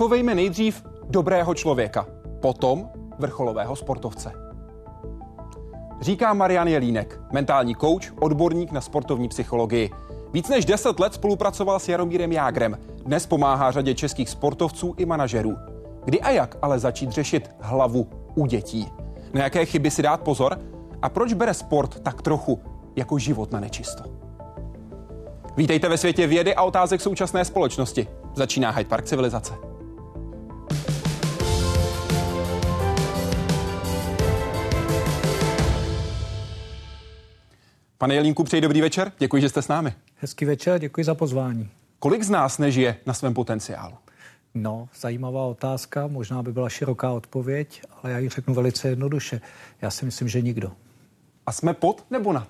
Vychovejme nejdřív dobrého člověka, potom vrcholového sportovce. Říká Marian Jelínek, mentální kouč, odborník na sportovní psychologii. Víc než 10 let spolupracoval s Jaromírem Jágrem. Dnes pomáhá řadě českých sportovců i manažerů. Kdy a jak ale začít řešit hlavu u dětí? Na jaké chyby si dát pozor? A proč bere sport tak trochu jako život na nečisto? Vítejte ve světě vědy a otázek současné společnosti. Začíná Hyde Park civilizace. Pane Jelínku, přeji dobrý večer. Děkuji, že jste s námi. Hezký večer, děkuji za pozvání. Kolik z nás nežije na svém potenciálu? No, zajímavá otázka, možná by byla široká odpověď, ale já ji řeknu velice jednoduše. Já si myslím, že nikdo. A jsme pod nebo nad?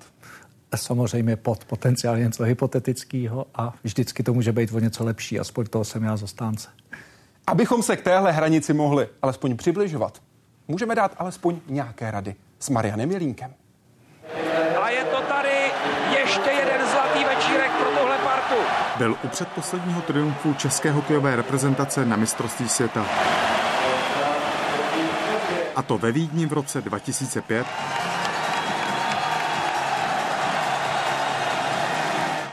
Samozřejmě pod potenciálně něco hypotetického a vždycky to může být o něco lepší, aspoň toho jsem já zastánce. Abychom se k téhle hranici mohli alespoň přibližovat, můžeme dát alespoň nějaké rady s Marianem Jelínkem. Byl u předposledního triumfu české hokejové reprezentace na mistrovství světa. A to ve Vídni v roce 2005.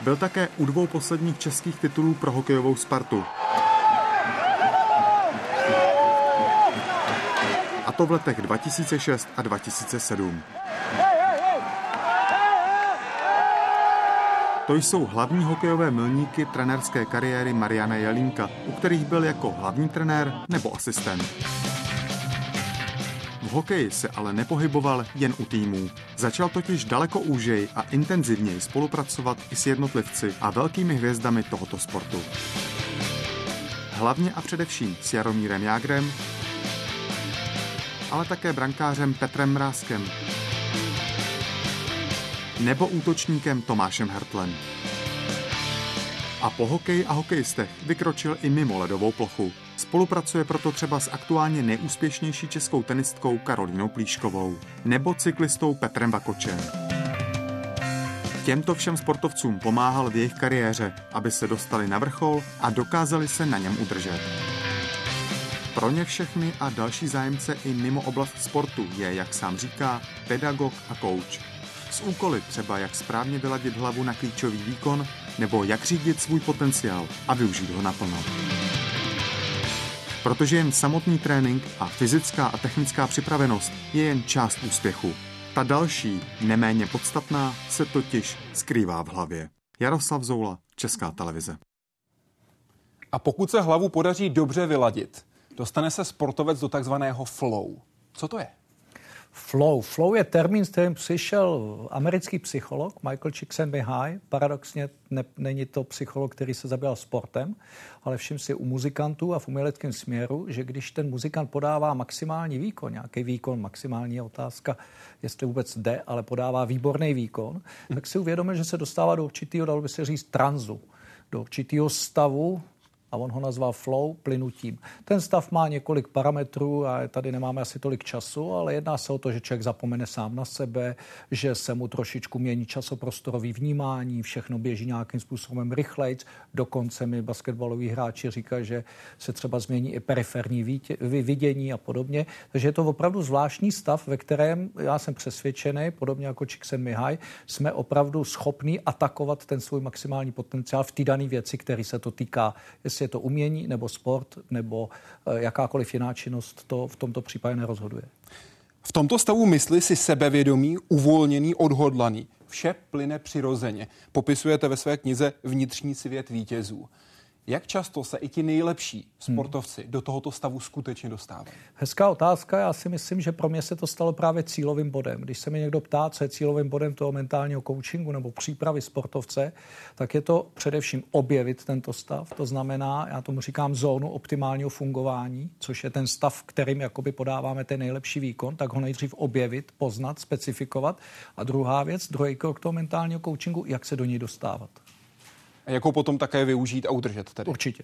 Byl také u dvou posledních českých titulů pro hokejovou Spartu. A to v letech 2006 a 2007. To jsou hlavní hokejové milníky trenerské kariéry Mariana Jelínka, u kterých byl jako hlavní trenér nebo asistent. V hokeji se ale nepohyboval jen u týmů. Začal totiž daleko úžej a intenzivněji spolupracovat i s jednotlivci a velkými hvězdami tohoto sportu. Hlavně a především s Jaromírem Jágrem, ale také brankářem Petrem Mrázkem, nebo útočníkem Tomášem Hertlem. A po hokeji a hokejistech vykročil i mimo ledovou plochu. Spolupracuje proto třeba s aktuálně neúspěšnější českou tenistkou Karolínou Plíškovou nebo cyklistou Petrem Vakočem. Těmto všem sportovcům pomáhal v jejich kariéře, aby se dostali na vrchol a dokázali se na něm udržet. Pro ně všechny a další zájemce i mimo oblast sportu je, jak sám říká, pedagog a coach s úkoly třeba jak správně vyladit hlavu na klíčový výkon nebo jak řídit svůj potenciál a využít ho naplno. Protože jen samotný trénink a fyzická a technická připravenost je jen část úspěchu. Ta další, neméně podstatná, se totiž skrývá v hlavě. Jaroslav Zoula, Česká televize. A pokud se hlavu podaří dobře vyladit, dostane se sportovec do takzvaného flow. Co to je? Flow. Flow je termín, s kterým přišel americký psycholog Michael Csikszentmihalyi. Paradoxně ne, není to psycholog, který se zabýval sportem, ale všim si u muzikantů a v uměleckém směru, že když ten muzikant podává maximální výkon, nějaký výkon, maximální je otázka, jestli vůbec jde, ale podává výborný výkon, tak si uvědomil, že se dostává do určitého, dalo by se říct, tranzu do určitého stavu, a on ho nazval flow plynutím. Ten stav má několik parametrů a tady nemáme asi tolik času, ale jedná se o to, že člověk zapomene sám na sebe, že se mu trošičku mění časoprostorový vnímání, všechno běží nějakým způsobem rychlejc. Dokonce mi basketbaloví hráči říkají, že se třeba změní i periferní vidění a podobně. Takže je to opravdu zvláštní stav, ve kterém já jsem přesvědčený, podobně jako Čiksen Mihaj, jsme opravdu schopní atakovat ten svůj maximální potenciál v té dané věci, který se to týká. Jestli je to umění nebo sport nebo eh, jakákoliv jiná činnost, to v tomto případě nerozhoduje. V tomto stavu mysli si sebevědomý, uvolněný, odhodlaný. Vše plyne přirozeně. Popisujete ve své knize Vnitřní svět vítězů. Jak často se i ti nejlepší sportovci hmm. do tohoto stavu skutečně dostávají? Hezká otázka. Já si myslím, že pro mě se to stalo právě cílovým bodem. Když se mi někdo ptá, co je cílovým bodem toho mentálního coachingu nebo přípravy sportovce, tak je to především objevit tento stav. To znamená, já tomu říkám zónu optimálního fungování, což je ten stav, kterým jakoby podáváme ten nejlepší výkon, tak ho nejdřív objevit, poznat, specifikovat. A druhá věc, druhý krok toho mentálního coachingu, jak se do něj dostávat a jakou potom také využít a udržet tedy. Určitě.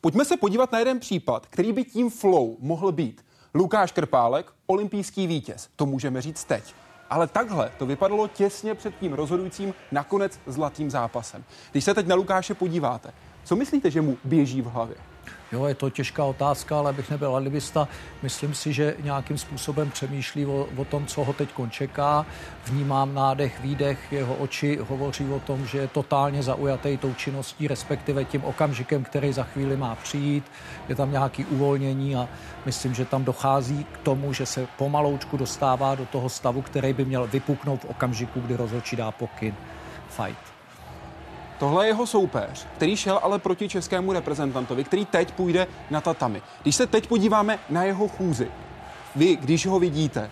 Pojďme se podívat na jeden případ, který by tím flow mohl být. Lukáš Krpálek, olympijský vítěz. To můžeme říct teď. Ale takhle to vypadalo těsně před tím rozhodujícím nakonec zlatým zápasem. Když se teď na Lukáše podíváte, co myslíte, že mu běží v hlavě? Jo, je to těžká otázka, ale bych nebyl alibista. Myslím si, že nějakým způsobem přemýšlí o, o tom, co ho teď čeká. Vnímám nádech, výdech, jeho oči hovoří o tom, že je totálně zaujatý tou činností, respektive tím okamžikem, který za chvíli má přijít. Je tam nějaký uvolnění a myslím, že tam dochází k tomu, že se pomaloučku dostává do toho stavu, který by měl vypuknout v okamžiku, kdy rozhodčí dá pokyn. Fight. Tohle je jeho soupeř, který šel ale proti českému reprezentantovi, který teď půjde na tatami. Když se teď podíváme na jeho chůzi, vy, když ho vidíte,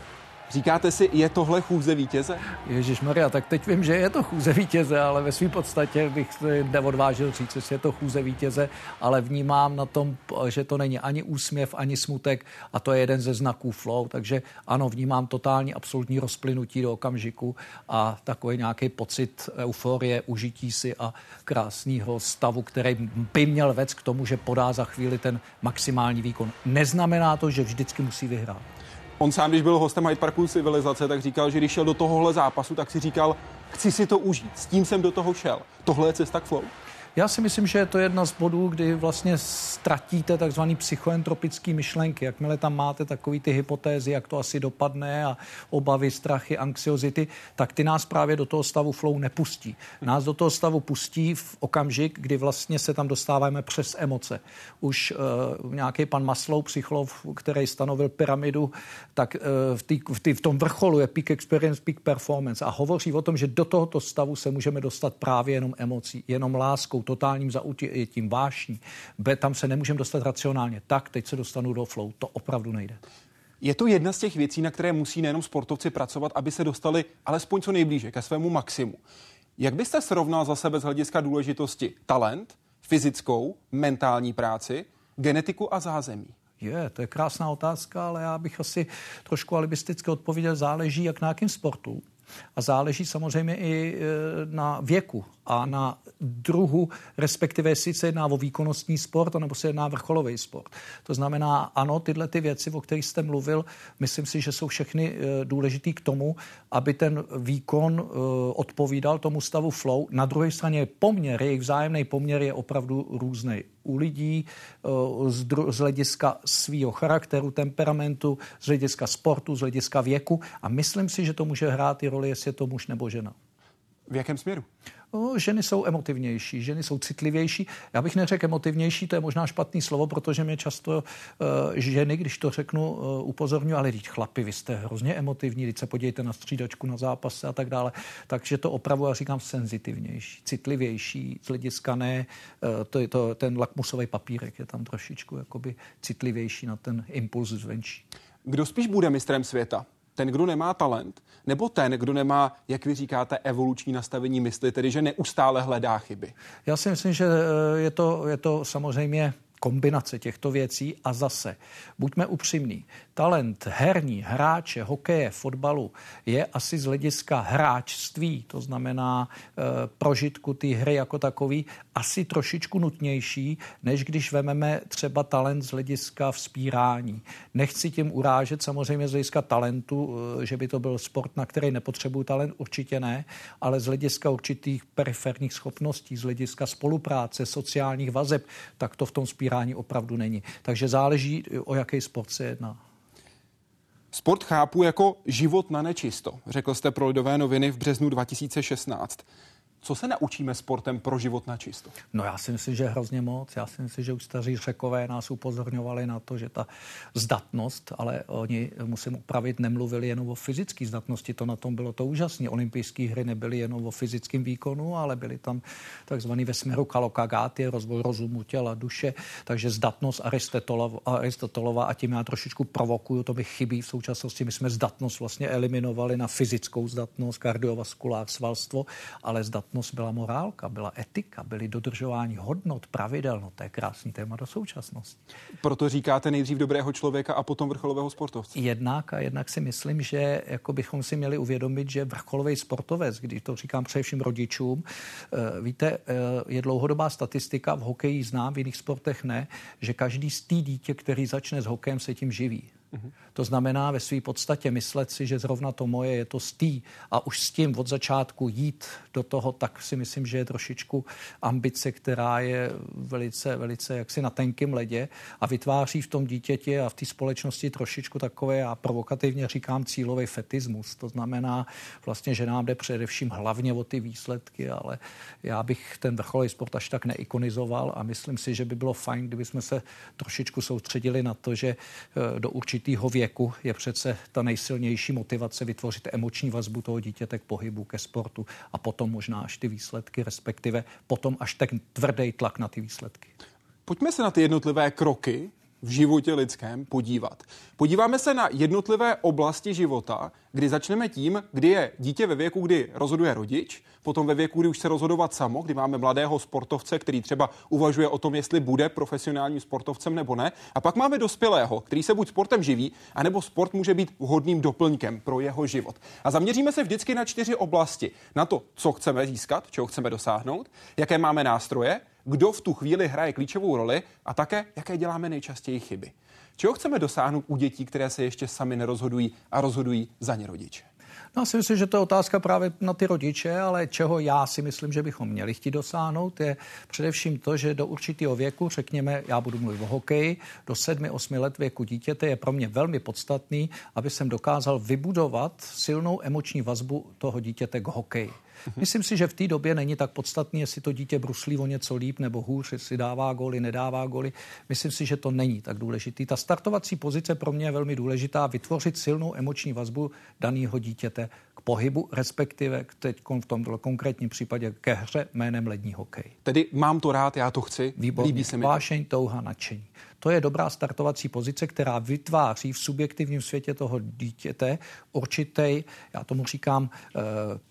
Říkáte si, je tohle chůze vítěze? Ježíš Maria, tak teď vím, že je to chůze vítěze, ale ve své podstatě bych neodvážil říct, že je to chůze vítěze, ale vnímám na tom, že to není ani úsměv, ani smutek a to je jeden ze znaků flow, takže ano, vnímám totální absolutní rozplynutí do okamžiku a takový nějaký pocit euforie, užití si a krásného stavu, který by měl vec k tomu, že podá za chvíli ten maximální výkon. Neznamená to, že vždycky musí vyhrát. On sám, když byl hostem Hyde Parku civilizace, tak říkal, že když šel do tohohle zápasu, tak si říkal, chci si to užít, s tím jsem do toho šel. Tohle je cesta k flow. Já si myslím, že je to jedna z bodů, kdy vlastně ztratíte takzvaný psychoentropický myšlenky. Jakmile tam máte takový ty hypotézy, jak to asi dopadne a obavy, strachy, anxiozity, tak ty nás právě do toho stavu flow nepustí. Nás do toho stavu pustí v okamžik, kdy vlastně se tam dostáváme přes emoce. Už uh, nějaký pan Maslow, psycholog, který stanovil pyramidu, tak uh, v, tý, v, tý, v tom vrcholu je peak experience, peak performance a hovoří o tom, že do tohoto stavu se můžeme dostat právě jenom emocí, jenom láskou, totálním zaujetím, vášní, B, tam se nemůžeme dostat racionálně. Tak, teď se dostanu do flow. To opravdu nejde. Je to jedna z těch věcí, na které musí nejenom sportovci pracovat, aby se dostali alespoň co nejblíže ke svému maximu. Jak byste srovnal za sebe z hlediska důležitosti talent, fyzickou, mentální práci, genetiku a zázemí? Je, to je krásná otázka, ale já bych asi trošku alibisticky odpověděl, záleží jak na jakém sportu. A záleží samozřejmě i e, na věku a na druhu, respektive jestli se jedná o výkonnostní sport, nebo se jedná vrcholový sport. To znamená, ano, tyhle ty věci, o kterých jste mluvil, myslím si, že jsou všechny e, důležitý k tomu, aby ten výkon e, odpovídal tomu stavu flow. Na druhé straně poměr, jejich vzájemný poměr je opravdu různý u lidí z, dru- z hlediska svého charakteru, temperamentu, z hlediska sportu, z hlediska věku a myslím si, že to může hrát i roli, jestli je to muž nebo žena. V jakém směru? No, ženy jsou emotivnější, ženy jsou citlivější. Já bych neřekl emotivnější, to je možná špatný slovo, protože mě často uh, ženy, když to řeknu, uh, upozorňují, ale teď chlapi, vy jste hrozně emotivní, teď se podívejte na střídačku, na zápase a tak dále. Takže to opravdu, já říkám, senzitivnější, citlivější, z hlediska ne, uh, to je to, ten lakmusový papírek je tam trošičku jakoby citlivější na ten impuls zvenčí. Kdo spíš bude mistrem světa? Ten, kdo nemá talent, nebo ten, kdo nemá, jak vy říkáte, evoluční nastavení mysli, tedy že neustále hledá chyby? Já si myslím, že eh, je to, je to samozřejmě kombinace těchto věcí a zase, buďme upřímní, talent herní, hráče, hokeje, fotbalu je asi z hlediska hráčství, to znamená e, prožitku ty hry jako takový, asi trošičku nutnější, než když vememe třeba talent z hlediska vzpírání. Nechci tím urážet samozřejmě z hlediska talentu, e, že by to byl sport, na který nepotřebuju talent, určitě ne, ale z hlediska určitých periferních schopností, z hlediska spolupráce, sociálních vazeb, tak to v tom vzpírání opravdu není. Takže záleží, o jaký sport se jedná. Sport chápu jako život na nečisto, řekl jste pro Lidové noviny v březnu 2016. Co se naučíme sportem pro život na čisto? No já si myslím, že hrozně moc. Já si myslím, že už staří řekové nás upozorňovali na to, že ta zdatnost, ale oni, musím upravit, nemluvili jenom o fyzické zdatnosti, to na tom bylo to úžasné. Olympijské hry nebyly jenom o fyzickém výkonu, ale byly tam takzvaný ve směru kalokagáty, rozvoj rozumu, těla, duše, takže zdatnost Aristotelova, a tím já trošičku provokuju, to mi chybí v současnosti. My jsme zdatnost vlastně eliminovali na fyzickou zdatnost, kardiovaskulár, svalstvo, ale zdatnost platnost byla morálka, byla etika, byly dodržování hodnot, pravidel. No to je krásný téma do současnosti. Proto říkáte nejdřív dobrého člověka a potom vrcholového sportovce. Jednak a jednak si myslím, že jako bychom si měli uvědomit, že vrcholový sportovec, když to říkám především rodičům, eh, víte, eh, je dlouhodobá statistika, v hokeji znám, v jiných sportech ne, že každý z tý dítě, který začne s hokejem, se tím živí Mm-hmm. To znamená ve své podstatě myslet si, že zrovna to moje je to stý a už s tím od začátku jít do toho, tak si myslím, že je trošičku ambice, která je velice, velice jaksi na tenkém ledě a vytváří v tom dítěti a v té společnosti trošičku takové, já provokativně říkám, cílový fetismus. To znamená vlastně, že nám jde především hlavně o ty výsledky, ale já bych ten vrcholový sport až tak neikonizoval a myslím si, že by bylo fajn, kdyby jsme se trošičku soustředili na to, že eh, do určitého věku je přece ta nejsilnější motivace vytvořit emoční vazbu toho dítěte k pohybu, ke sportu a potom možná až ty výsledky, respektive potom až ten tvrdý tlak na ty výsledky. Pojďme se na ty jednotlivé kroky, v životě lidském podívat. Podíváme se na jednotlivé oblasti života, kdy začneme tím, kdy je dítě ve věku, kdy rozhoduje rodič, potom ve věku, kdy už se rozhodovat samo, kdy máme mladého sportovce, který třeba uvažuje o tom, jestli bude profesionálním sportovcem nebo ne, a pak máme dospělého, který se buď sportem živí, anebo sport může být vhodným doplňkem pro jeho život. A zaměříme se vždycky na čtyři oblasti. Na to, co chceme získat, čeho chceme dosáhnout, jaké máme nástroje, kdo v tu chvíli hraje klíčovou roli a také, jaké děláme nejčastěji chyby. Čeho chceme dosáhnout u dětí, které se ještě sami nerozhodují a rozhodují za ně rodiče? No, já si myslím, že to je otázka právě na ty rodiče, ale čeho já si myslím, že bychom měli chtít dosáhnout, je především to, že do určitého věku, řekněme, já budu mluvit o hokeji, do 7-8 let věku dítěte je pro mě velmi podstatný, aby jsem dokázal vybudovat silnou emoční vazbu toho dítěte k hokeji. Myslím si, že v té době není tak podstatné, jestli to dítě bruslí o něco líp nebo hůř, jestli dává góly, nedává góly. Myslím si, že to není tak důležitý. Ta startovací pozice pro mě je velmi důležitá, vytvořit silnou emoční vazbu daného dítěte k pohybu, respektive teď v tomto konkrétním případě ke hře jménem lední hokej. Tedy mám to rád, já to chci, Výborně. líbí se mi. Vášeň, touha, nadšení. To je dobrá startovací pozice, která vytváří v subjektivním světě toho dítěte určitý, já tomu říkám, eh,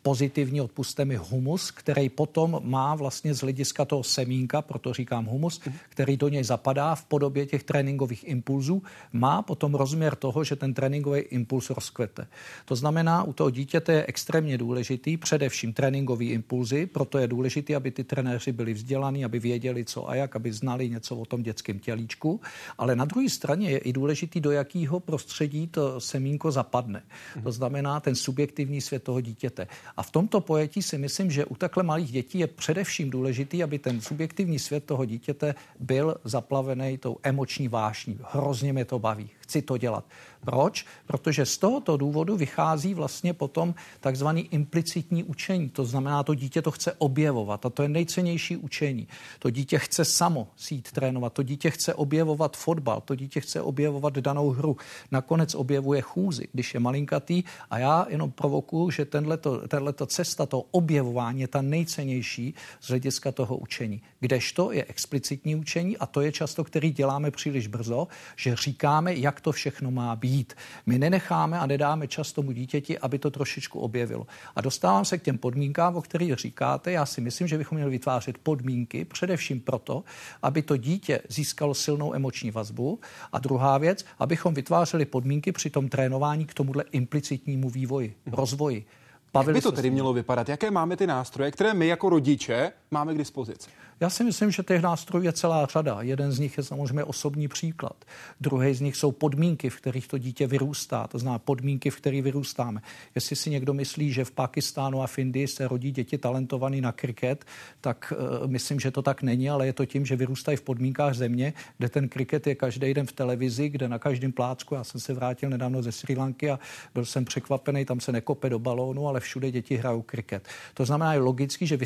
pozitivní, odpuste mi, humus, který potom má vlastně z hlediska toho semínka, proto říkám humus, který do něj zapadá v podobě těch tréninkových impulzů, má potom rozměr toho, že ten tréninkový impuls rozkvete. To znamená, u toho dítěte je extrémně důležitý, především tréninkový impulzy, proto je důležitý, aby ty trenéři byli vzdělaní, aby věděli, co a jak, aby znali něco o tom dětském tělíčku ale na druhé straně je i důležitý, do jakého prostředí to semínko zapadne. To znamená ten subjektivní svět toho dítěte. A v tomto pojetí si myslím, že u takhle malých dětí je především důležitý, aby ten subjektivní svět toho dítěte byl zaplavený tou emoční vášní. Hrozně mě to baví, chci to dělat. Proč? Protože z tohoto důvodu vychází vlastně potom takzvaný implicitní učení. To znamená, to dítě to chce objevovat a to je nejcennější učení. To dítě chce samo sít trénovat, to dítě chce objevovat fotbal, to dítě chce objevovat danou hru. Nakonec objevuje chůzi, když je malinkatý a já jenom provokuju, že tenhleto, cesta, to objevování je ta nejcennější z hlediska toho učení. Kdežto je explicitní učení a to je často, který děláme příliš brzo, že říkáme, jak to všechno má být. My nenecháme a nedáme čas tomu dítěti, aby to trošičku objevilo. A dostávám se k těm podmínkám, o kterých říkáte. Já si myslím, že bychom měli vytvářet podmínky především proto, aby to dítě získalo silnou emoční vazbu. A druhá věc, abychom vytvářeli podmínky při tom trénování k tomuhle implicitnímu vývoji, rozvoji. Bavili Jak by to tedy mělo vypadat? Jaké máme ty nástroje, které my jako rodiče máme k dispozici? Já si myslím, že těch nástrojů je celá řada. Jeden z nich je samozřejmě osobní příklad. Druhý z nich jsou podmínky, v kterých to dítě vyrůstá. To znamená podmínky, v kterých vyrůstáme. Jestli si někdo myslí, že v Pakistánu a v Indii se rodí děti talentovaný na kriket, tak uh, myslím, že to tak není, ale je to tím, že vyrůstají v podmínkách země, kde ten kriket je každý den v televizi, kde na každém plácku, já jsem se vrátil nedávno ze Sri Lanky a byl jsem překvapený, tam se nekope do balónu, ale všude děti hrajou kriket. To znamená, je logicky, že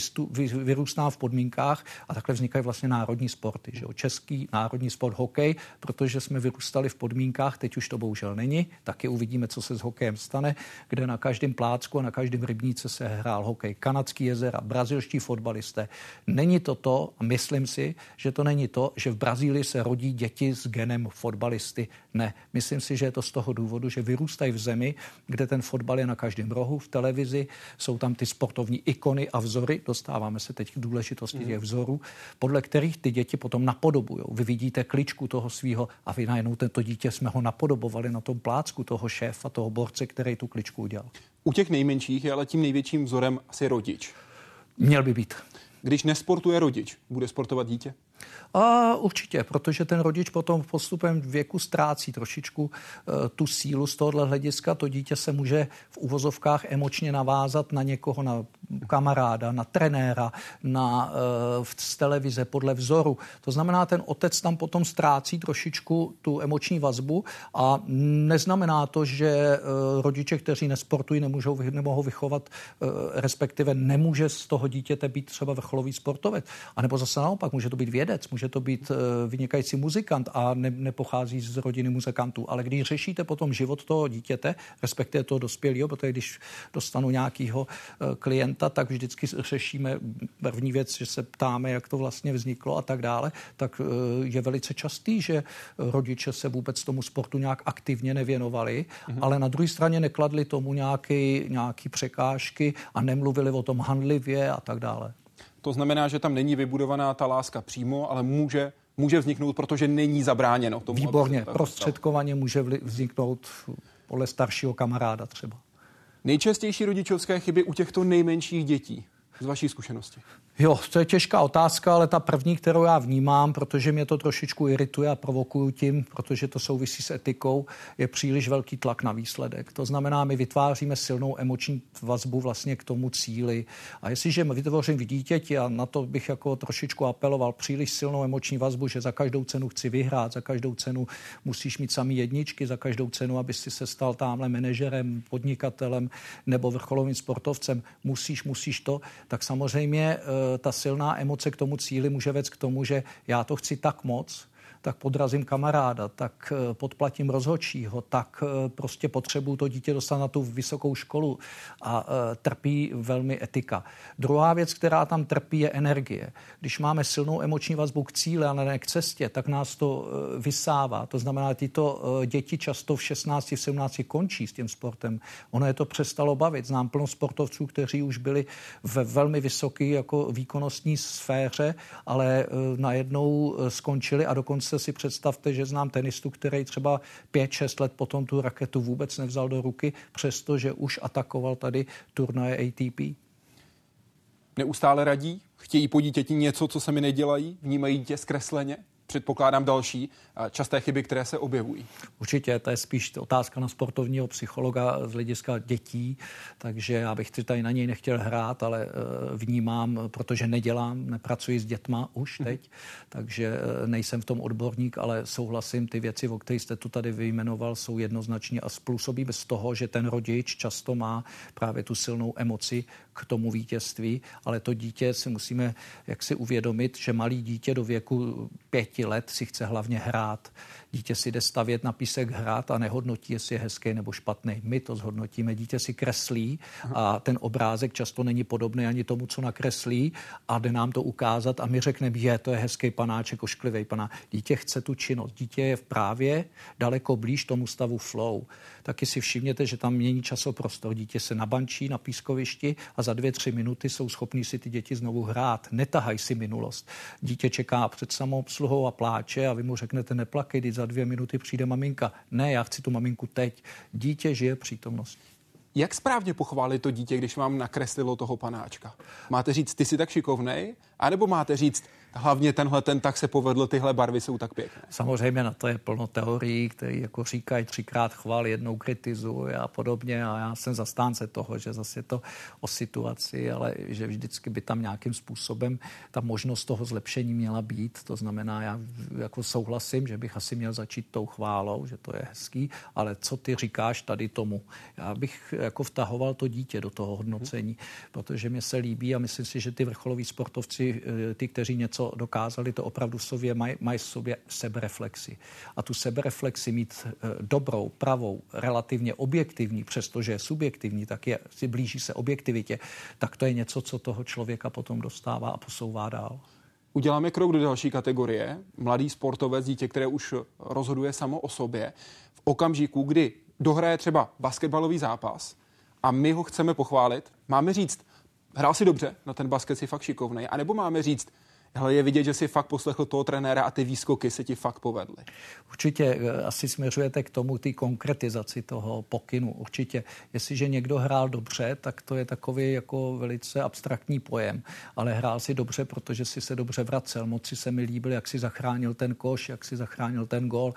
vyrůstá v podmínkách, a takhle vznikají vlastně národní sporty. Že jo? Český národní sport hokej, protože jsme vyrůstali v podmínkách, teď už to bohužel není, taky uvidíme, co se s hokejem stane, kde na každém plácku a na každém rybníce se hrál hokej. Kanadský jezera, brazilští fotbalisté. Není to to, a myslím si, že to není to, že v Brazílii se rodí děti s genem fotbalisty. Ne, myslím si, že je to z toho důvodu, že vyrůstají v zemi, kde ten fotbal je na každém rohu, v televizi, jsou tam ty sportovní ikony a vzory. Dostáváme se teď k důležitosti mm. těch vzorů podle kterých ty děti potom napodobují. Vy vidíte kličku toho svého a vy najednou tento dítě jsme ho napodobovali na tom plácku toho šéfa, toho borce, který tu kličku udělal. U těch nejmenších je ale tím největším vzorem asi rodič. Měl by být. Když nesportuje rodič, bude sportovat dítě? A určitě, protože ten rodič potom v postupem věku ztrácí trošičku e, tu sílu z tohohle hlediska. To dítě se může v uvozovkách emočně navázat na někoho, na kamaráda, na trenéra, na, e, z televize podle vzoru. To znamená, ten otec tam potom ztrácí trošičku tu emoční vazbu a neznamená to, že e, rodiče, kteří nesportují, nemůžou, nemohou vychovat, respektive nemůže z toho dítěte být třeba vrcholový sportovec. A nebo zase naopak, může to být vědec, může to být e, vynikající muzikant a ne, nepochází z rodiny muzikantů. Ale když řešíte potom život toho dítěte, respektive toho dospělého, protože když dostanu nějakého klienta, tak vždycky řešíme první věc, že se ptáme, jak to vlastně vzniklo a tak dále, tak je velice častý, že rodiče se vůbec tomu sportu nějak aktivně nevěnovali, mm-hmm. ale na druhé straně nekladli tomu nějaký, nějaký překážky a nemluvili o tom handlivě a tak dále. To znamená, že tam není vybudovaná ta láska přímo, ale může může vzniknout, protože není zabráněno tomu. Výborně, prostředkovaně může vzniknout podle staršího kamaráda třeba. Nejčastější rodičovské chyby u těchto nejmenších dětí z vaší zkušenosti? Jo, to je těžká otázka, ale ta první, kterou já vnímám, protože mě to trošičku irituje a provokuju tím, protože to souvisí s etikou, je příliš velký tlak na výsledek. To znamená, my vytváříme silnou emoční vazbu vlastně k tomu cíli. A jestliže vytvořím v dítěti, a na to bych jako trošičku apeloval, příliš silnou emoční vazbu, že za každou cenu chci vyhrát, za každou cenu musíš mít samý jedničky, za každou cenu, aby si se stal tamhle manažerem, podnikatelem nebo vrcholovým sportovcem, musíš, musíš to, tak samozřejmě eh, ta silná emoce k tomu cíli může vést k tomu, že já to chci tak moc, tak podrazím kamaráda, tak eh, podplatím rozhodčího, tak eh, prostě potřebuju to dítě dostat na tu vysokou školu a eh, trpí velmi etika. Druhá věc, která tam trpí, je energie. Když máme silnou emoční vazbu k cíli, ale ne k cestě, tak nás to vysává. To znamená, tyto děti často v 16, v 17 končí s tím sportem. Ono je to přestalo bavit. Znám plno sportovců, kteří už byli ve velmi vysoké jako výkonnostní sféře, ale najednou skončili a dokonce se si představte, že znám tenistu, který třeba 5-6 let potom tu raketu vůbec nevzal do ruky, přestože už atakoval tady turnaje ATP. Neustále radí? Chtějí po dítěti něco, co se mi nedělají? Vnímají tě zkresleně? Předpokládám další časté chyby, které se objevují. Určitě, to je spíš otázka na sportovního psychologa z hlediska dětí, takže já bych tady na něj nechtěl hrát, ale e, vnímám, protože nedělám, nepracuji s dětma už mhm. teď, takže e, nejsem v tom odborník, ale souhlasím, ty věci, o kterých jste tu tady vyjmenoval, jsou jednoznačně a způsobí bez toho, že ten rodič často má právě tu silnou emoci k tomu vítězství, ale to dítě si musíme jak si uvědomit, že malý dítě do věku pěti let si chce hlavně hrát. Dítě si jde stavět na písek hrát a nehodnotí, jestli je hezký nebo špatný. My to zhodnotíme. Dítě si kreslí a ten obrázek často není podobný ani tomu, co nakreslí a jde nám to ukázat a my řekneme, je, to je hezký panáček, ošklivý paná. Dítě chce tu činnost. Dítě je v právě daleko blíž tomu stavu flow. Taky si všimněte, že tam mění časoprostor. Dítě se nabančí na pískovišti a za dvě, tři minuty jsou schopní si ty děti znovu hrát. Netahají si minulost. Dítě čeká před samoobsluhou a pláče a vy mu řeknete, neplakej, za dvě minuty přijde maminka. Ne, já chci tu maminku teď. Dítě žije přítomnost. Jak správně pochválit to dítě, když vám nakreslilo toho panáčka? Máte říct, ty jsi tak šikovnej? A nebo máte říct, hlavně tenhle ten tak se povedl, tyhle barvy jsou tak pěkné. Samozřejmě na to je plno teorií, které jako říkají třikrát chvál, jednou kritizuj a podobně a já jsem zastánce toho, že zase je to o situaci, ale že vždycky by tam nějakým způsobem ta možnost toho zlepšení měla být. To znamená, já jako souhlasím, že bych asi měl začít tou chválou, že to je hezký, ale co ty říkáš tady tomu? Já bych jako vtahoval to dítě do toho hodnocení, protože mě se líbí a myslím si, že ty vrcholoví sportovci, eh, ty, kteří něco co dokázali, to opravdu v sobě mají maj v sobě sebereflexi. A tu sebereflexi mít e, dobrou, pravou, relativně objektivní, přestože je subjektivní, tak je, si blíží se objektivitě, tak to je něco, co toho člověka potom dostává a posouvá dál. Uděláme krok do další kategorie. Mladý sportovec, dítě, které už rozhoduje samo o sobě, v okamžiku, kdy dohraje třeba basketbalový zápas a my ho chceme pochválit, máme říct, hrál si dobře, na ten basket si fakt šikovnej, anebo máme říct, hele, je vidět, že si fakt poslechl toho trenéra a ty výskoky se ti fakt povedly. Určitě eh, asi směřujete k tomu, ty konkretizaci toho pokynu. Určitě, jestliže někdo hrál dobře, tak to je takový jako velice abstraktní pojem, ale hrál si dobře, protože si se dobře vracel. Moc si se mi líbil, jak si zachránil ten koš, jak si zachránil ten gol.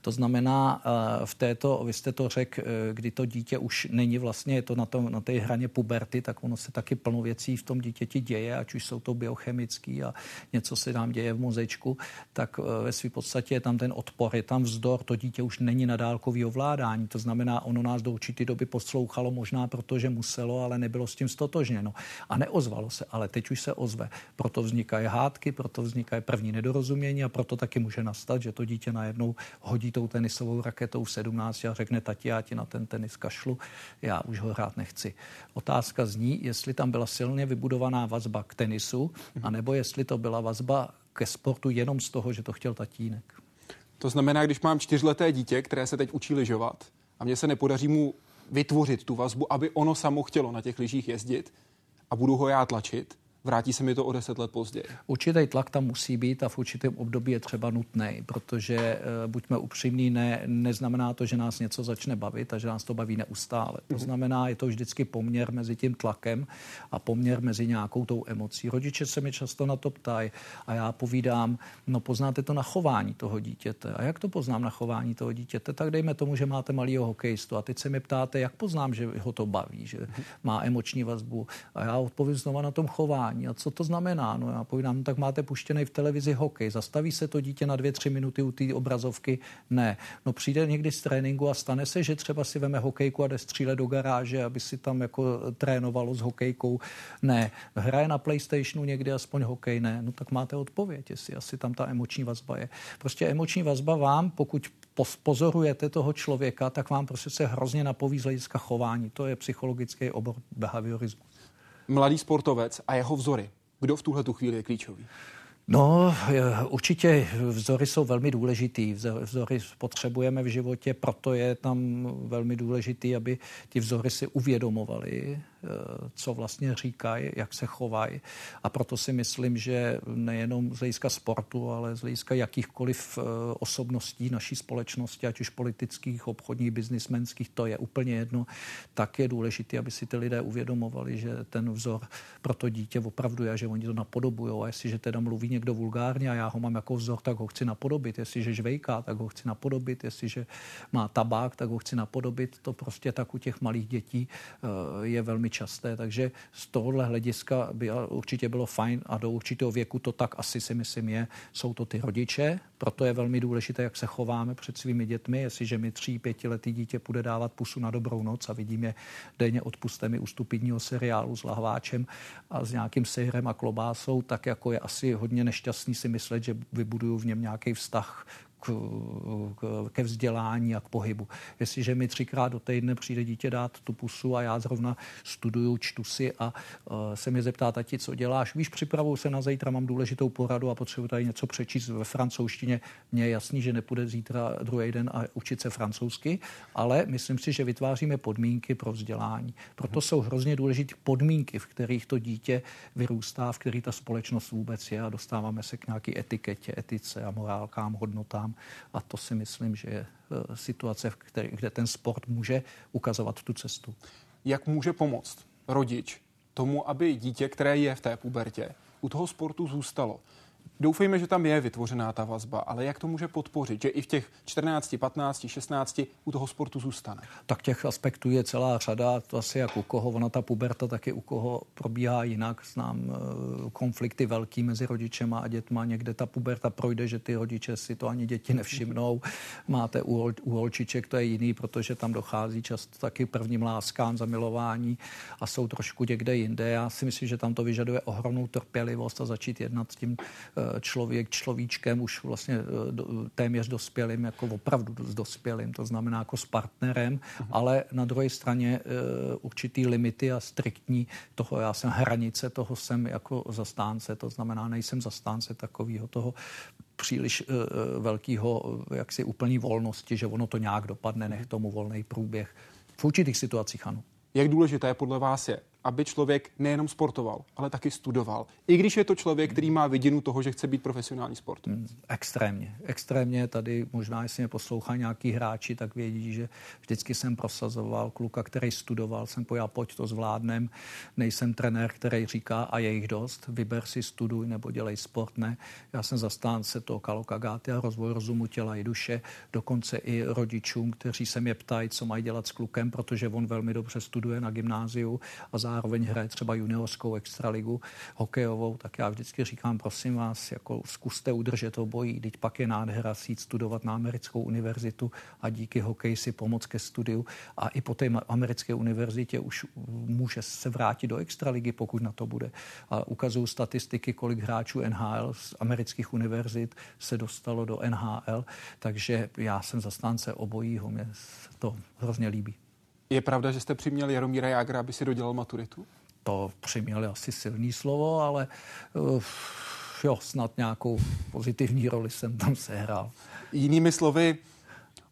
To znamená, eh, v této, vy jste to řekl, eh, kdy to dítě už není vlastně, je to na, tom, na té hraně puberty, tak ono se taky plno věcí v tom dítěti děje, ať už jsou to biochemický a něco se nám děje v mozečku, tak eh, ve své podstatě je tam ten odpor, je tam vzdor, to dítě už není na dálkový ovládání. To znamená, ono nás do určité doby poslouchalo možná proto, že muselo, ale nebylo s tím stotožněno. A neozvalo se, ale teď už se ozve. Proto vznikají hádky, proto vznikají první nedorozumění a proto taky může nastat, že to dítě najednou hodí tou tenisovou raketou v 17 a řekne, tati, já ti na ten tenis kašlu, já už ho hrát nechci. Otázka zní, jestli tam byla silně vybudovaná vazba k tenisu, anebo jestli to byla vazba ke sportu jenom z toho, že to chtěl tatínek. To znamená, když mám čtyřleté dítě, které se teď učí lyžovat a mně se nepodaří mu vytvořit tu vazbu, aby ono samo chtělo na těch lyžích jezdit a budu ho já tlačit, vrátí se mi to o deset let později. Určitý tlak tam musí být a v určitém období je třeba nutný, protože uh, buďme upřímní, ne, neznamená to, že nás něco začne bavit a že nás to baví neustále. To mhm. znamená, je to vždycky poměr mezi tím tlakem a poměr mezi nějakou tou emocí. Rodiče se mi často na to ptají a já povídám, no poznáte to na chování toho dítěte. A jak to poznám na chování toho dítěte? Tak dejme tomu, že máte malýho hokejistu a teď se mi ptáte, jak poznám, že ho to baví, že mhm. má emoční vazbu. A já odpovím znova na tom chování vzdělávání. A co to znamená? No já povídám, no, tak máte puštěný v televizi hokej. Zastaví se to dítě na dvě, tři minuty u té obrazovky? Ne. No přijde někdy z tréninku a stane se, že třeba si veme hokejku a jde střílet do garáže, aby si tam jako trénovalo s hokejkou. Ne. Hraje na PlayStationu někdy aspoň hokej? Ne. No tak máte odpověď, jestli asi tam ta emoční vazba je. Prostě emoční vazba vám, pokud pozorujete toho člověka, tak vám prostě se hrozně napoví z hlediska chování. To je psychologický obor behaviorismu mladý sportovec a jeho vzory. Kdo v tuhle tu chvíli je klíčový? No, určitě vzory jsou velmi důležitý. Vzory potřebujeme v životě, proto je tam velmi důležitý, aby ty vzory si uvědomovali, co vlastně říkají, jak se chovají. A proto si myslím, že nejenom z hlediska sportu, ale z hlediska jakýchkoliv eh, osobností naší společnosti, ať už politických, obchodních, biznismenských, to je úplně jedno, tak je důležité, aby si ty lidé uvědomovali, že ten vzor pro to dítě opravdu je, že oni to napodobují. A jestliže teda mluví někdo vulgárně a já ho mám jako vzor, tak ho chci napodobit. Jestliže žvejká, tak ho chci napodobit. Jestliže má tabák, tak ho chci napodobit. To prostě tak u těch malých dětí eh, je velmi časté, takže z tohohle hlediska by určitě bylo fajn a do určitého věku to tak asi si myslím je. Jsou to ty rodiče, proto je velmi důležité, jak se chováme před svými dětmi. Jestliže mi tří, pětiletý dítě bude dávat pusu na dobrou noc a vidím je denně odpuste mi u stupidního seriálu s lahváčem a s nějakým sejrem a klobásou, tak jako je asi hodně nešťastný si myslet, že vybuduju v něm nějaký vztah ke vzdělání a k pohybu. Jestliže mi třikrát do týdne přijde dítě dát tu pusu a já zrovna studuju, čtu si a uh, se mě zeptá, tati, co děláš? Víš, připravuju se na zítra, mám důležitou poradu a potřebuji tady něco přečíst ve francouzštině. Mně je jasný, že nepůjde zítra druhý den a učit se francouzsky, ale myslím si, že vytváříme podmínky pro vzdělání. Proto jsou hrozně důležité podmínky, v kterých to dítě vyrůstá, v kterých ta společnost vůbec je a dostáváme se k nějaké etiketě, etice a morálkám, hodnotám a to si myslím, že je eh, situace, který, kde ten sport může ukazovat tu cestu. Jak může pomoct rodič tomu, aby dítě, které je v té pubertě, u toho sportu zůstalo? Doufejme, že tam je vytvořená ta vazba, ale jak to může podpořit, že i v těch 14, 15, 16 u toho sportu zůstane? Tak těch aspektů je celá řada, to asi jak u koho, ona ta puberta taky u koho probíhá jinak. Znám eh, konflikty velký mezi rodičema a dětma, někde ta puberta projde, že ty rodiče si to ani děti nevšimnou. Máte u, hol, u holčiček, to je jiný, protože tam dochází často taky prvním láskám, zamilování a jsou trošku někde jinde. Já si myslím, že tam to vyžaduje ohromnou trpělivost a začít jednat s tím eh, člověk človíčkem už vlastně eh, téměř dospělým, jako opravdu s dospělým, to znamená jako s partnerem, uh-huh. ale na druhé straně eh, určitý limity a striktní toho, já jsem hranice, toho jsem jako zastánce, to znamená, nejsem zastánce takového toho příliš uh, velkého jaksi úplní volnosti, že ono to nějak dopadne, nech tomu volný průběh. V určitých situacích ano. Jak důležité podle vás je, aby člověk nejenom sportoval, ale taky studoval. I když je to člověk, který má vidinu toho, že chce být profesionální sport. Hmm, extrémně. Extrémně tady možná, jestli mě poslouchá nějaký hráči, tak vědí, že vždycky jsem prosazoval kluka, který studoval. Jsem pojal, pojď to zvládnem. Nejsem trenér, který říká, a je jich dost, vyber si studuj nebo dělej sport. Ne. Já jsem zastánce toho kalokagáty a rozvoj rozumu těla i duše, dokonce i rodičům, kteří se mě ptají, co mají dělat s klukem, protože on velmi dobře studuje na gymnáziu a zároveň hraje třeba juniorskou extraligu hokejovou, tak já vždycky říkám, prosím vás, jako zkuste udržet obojí, teď pak je nádhera si studovat na americkou univerzitu a díky hokeji si pomoct ke studiu a i po té americké univerzitě už může se vrátit do extraligy, pokud na to bude. A ukazují statistiky, kolik hráčů NHL z amerických univerzit se dostalo do NHL, takže já jsem zastánce obojího, mě to hrozně líbí. Je pravda, že jste přiměl Jaromíra Jágra, aby si dodělal maturitu? To přiměl asi silný slovo, ale uh, jo, snad nějakou pozitivní roli jsem tam sehrál. Jinými slovy,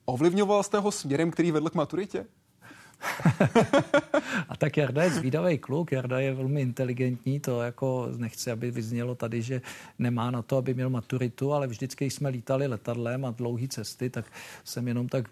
ovlivňoval jste ho směrem, který vedl k maturitě? a tak Jarda je zvídavý kluk, Jarda je velmi inteligentní, to jako nechci, aby vyznělo tady, že nemá na to, aby měl maturitu, ale vždycky, jsme lítali letadlem a dlouhé cesty, tak jsem jenom tak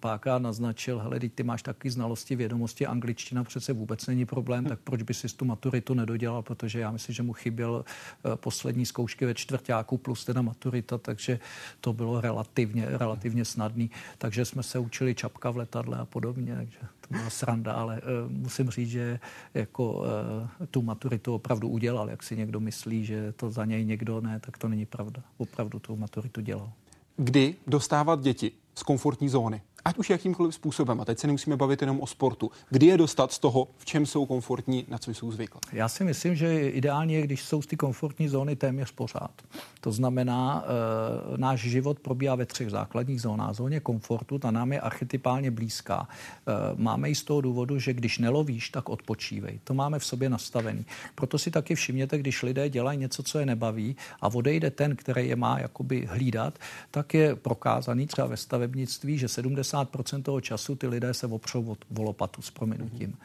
páka naznačil, hele, ty máš taky znalosti, vědomosti, angličtina přece vůbec není problém, tak proč by si tu maturitu nedodělal, protože já myslím, že mu chyběl eh, poslední zkoušky ve čtvrtáku plus teda maturita, takže to bylo relativně, relativně snadný. Takže jsme se učili čapka v letadle a podobně. Takže byla sranda, ale uh, musím říct, že jako uh, tu maturitu opravdu udělal. Jak si někdo myslí, že to za něj někdo ne, tak to není pravda. Opravdu tu maturitu dělal. Kdy dostávat děti z komfortní zóny? Ať už jakýmkoliv způsobem, a teď se nemusíme bavit jenom o sportu, kdy je dostat z toho, v čem jsou komfortní, na co jsou zvyklí? Já si myslím, že ideálně je, když jsou z ty komfortní zóny téměř pořád. To znamená, e, náš život probíhá ve třech základních zónách. Zóně komfortu, ta nám je archetypálně blízká. E, máme ji z toho důvodu, že když nelovíš, tak odpočívej. To máme v sobě nastavený. Proto si taky všimněte, když lidé dělají něco, co je nebaví a odejde ten, který je má jakoby hlídat, tak je prokázaný třeba ve stavebnictví, že 70 90% toho času ty lidé se opřou od volopatu s prominutím.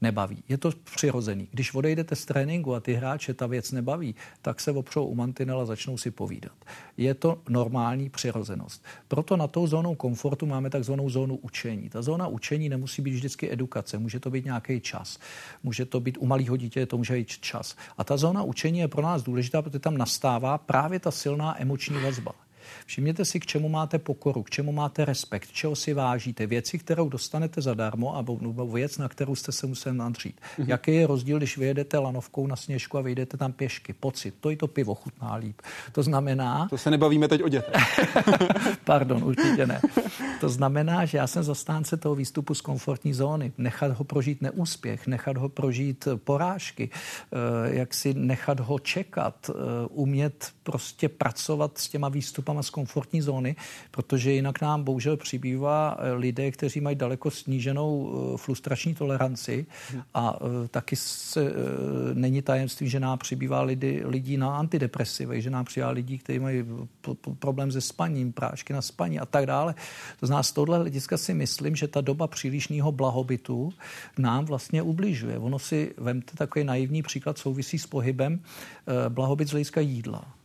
Nebaví. Je to přirozený. Když odejdete z tréninku a ty hráče ta věc nebaví, tak se opřou u mantinela a začnou si povídat. Je to normální přirozenost. Proto na tou zónou komfortu máme takzvanou zónu učení. Ta zóna učení nemusí být vždycky edukace, může to být nějaký čas. Může to být u malého dítě, to může být čas. A ta zóna učení je pro nás důležitá, protože tam nastává právě ta silná emoční vazba. Všimněte si, k čemu máte pokoru, k čemu máte respekt, čeho si vážíte, věci, kterou dostanete zadarmo, nebo věc, na kterou jste se musel nadřít. Mm-hmm. Jaký je rozdíl, když vyjedete lanovkou na sněžku a vyjdete tam pěšky? Pocit, to i to pivo chutná líp. To znamená... To se nebavíme teď o dětech. Pardon, určitě ne. To znamená, že já jsem zastánce toho výstupu z komfortní zóny. Nechat ho prožít neúspěch, nechat ho prožít porážky, eh, jak si nechat ho čekat, eh, umět prostě pracovat s těma výstupama z komfortní zóny, protože jinak nám bohužel přibývá eh, lidé, kteří mají daleko sníženou eh, frustrační toleranci a eh, taky se, není tajemství, že nám přibývá lidi, lidí na antidepresivy, že nám přibývá lidí, kteří mají problém se spaním, prášky na spaní a tak dále. To znamená, z tohle hlediska si myslím, že ta doba přílišného blahobytu nám vlastně ubližuje. Ono si, vemte takový naivní příklad, souvisí s pohybem, blahobyt z hlediska jídla.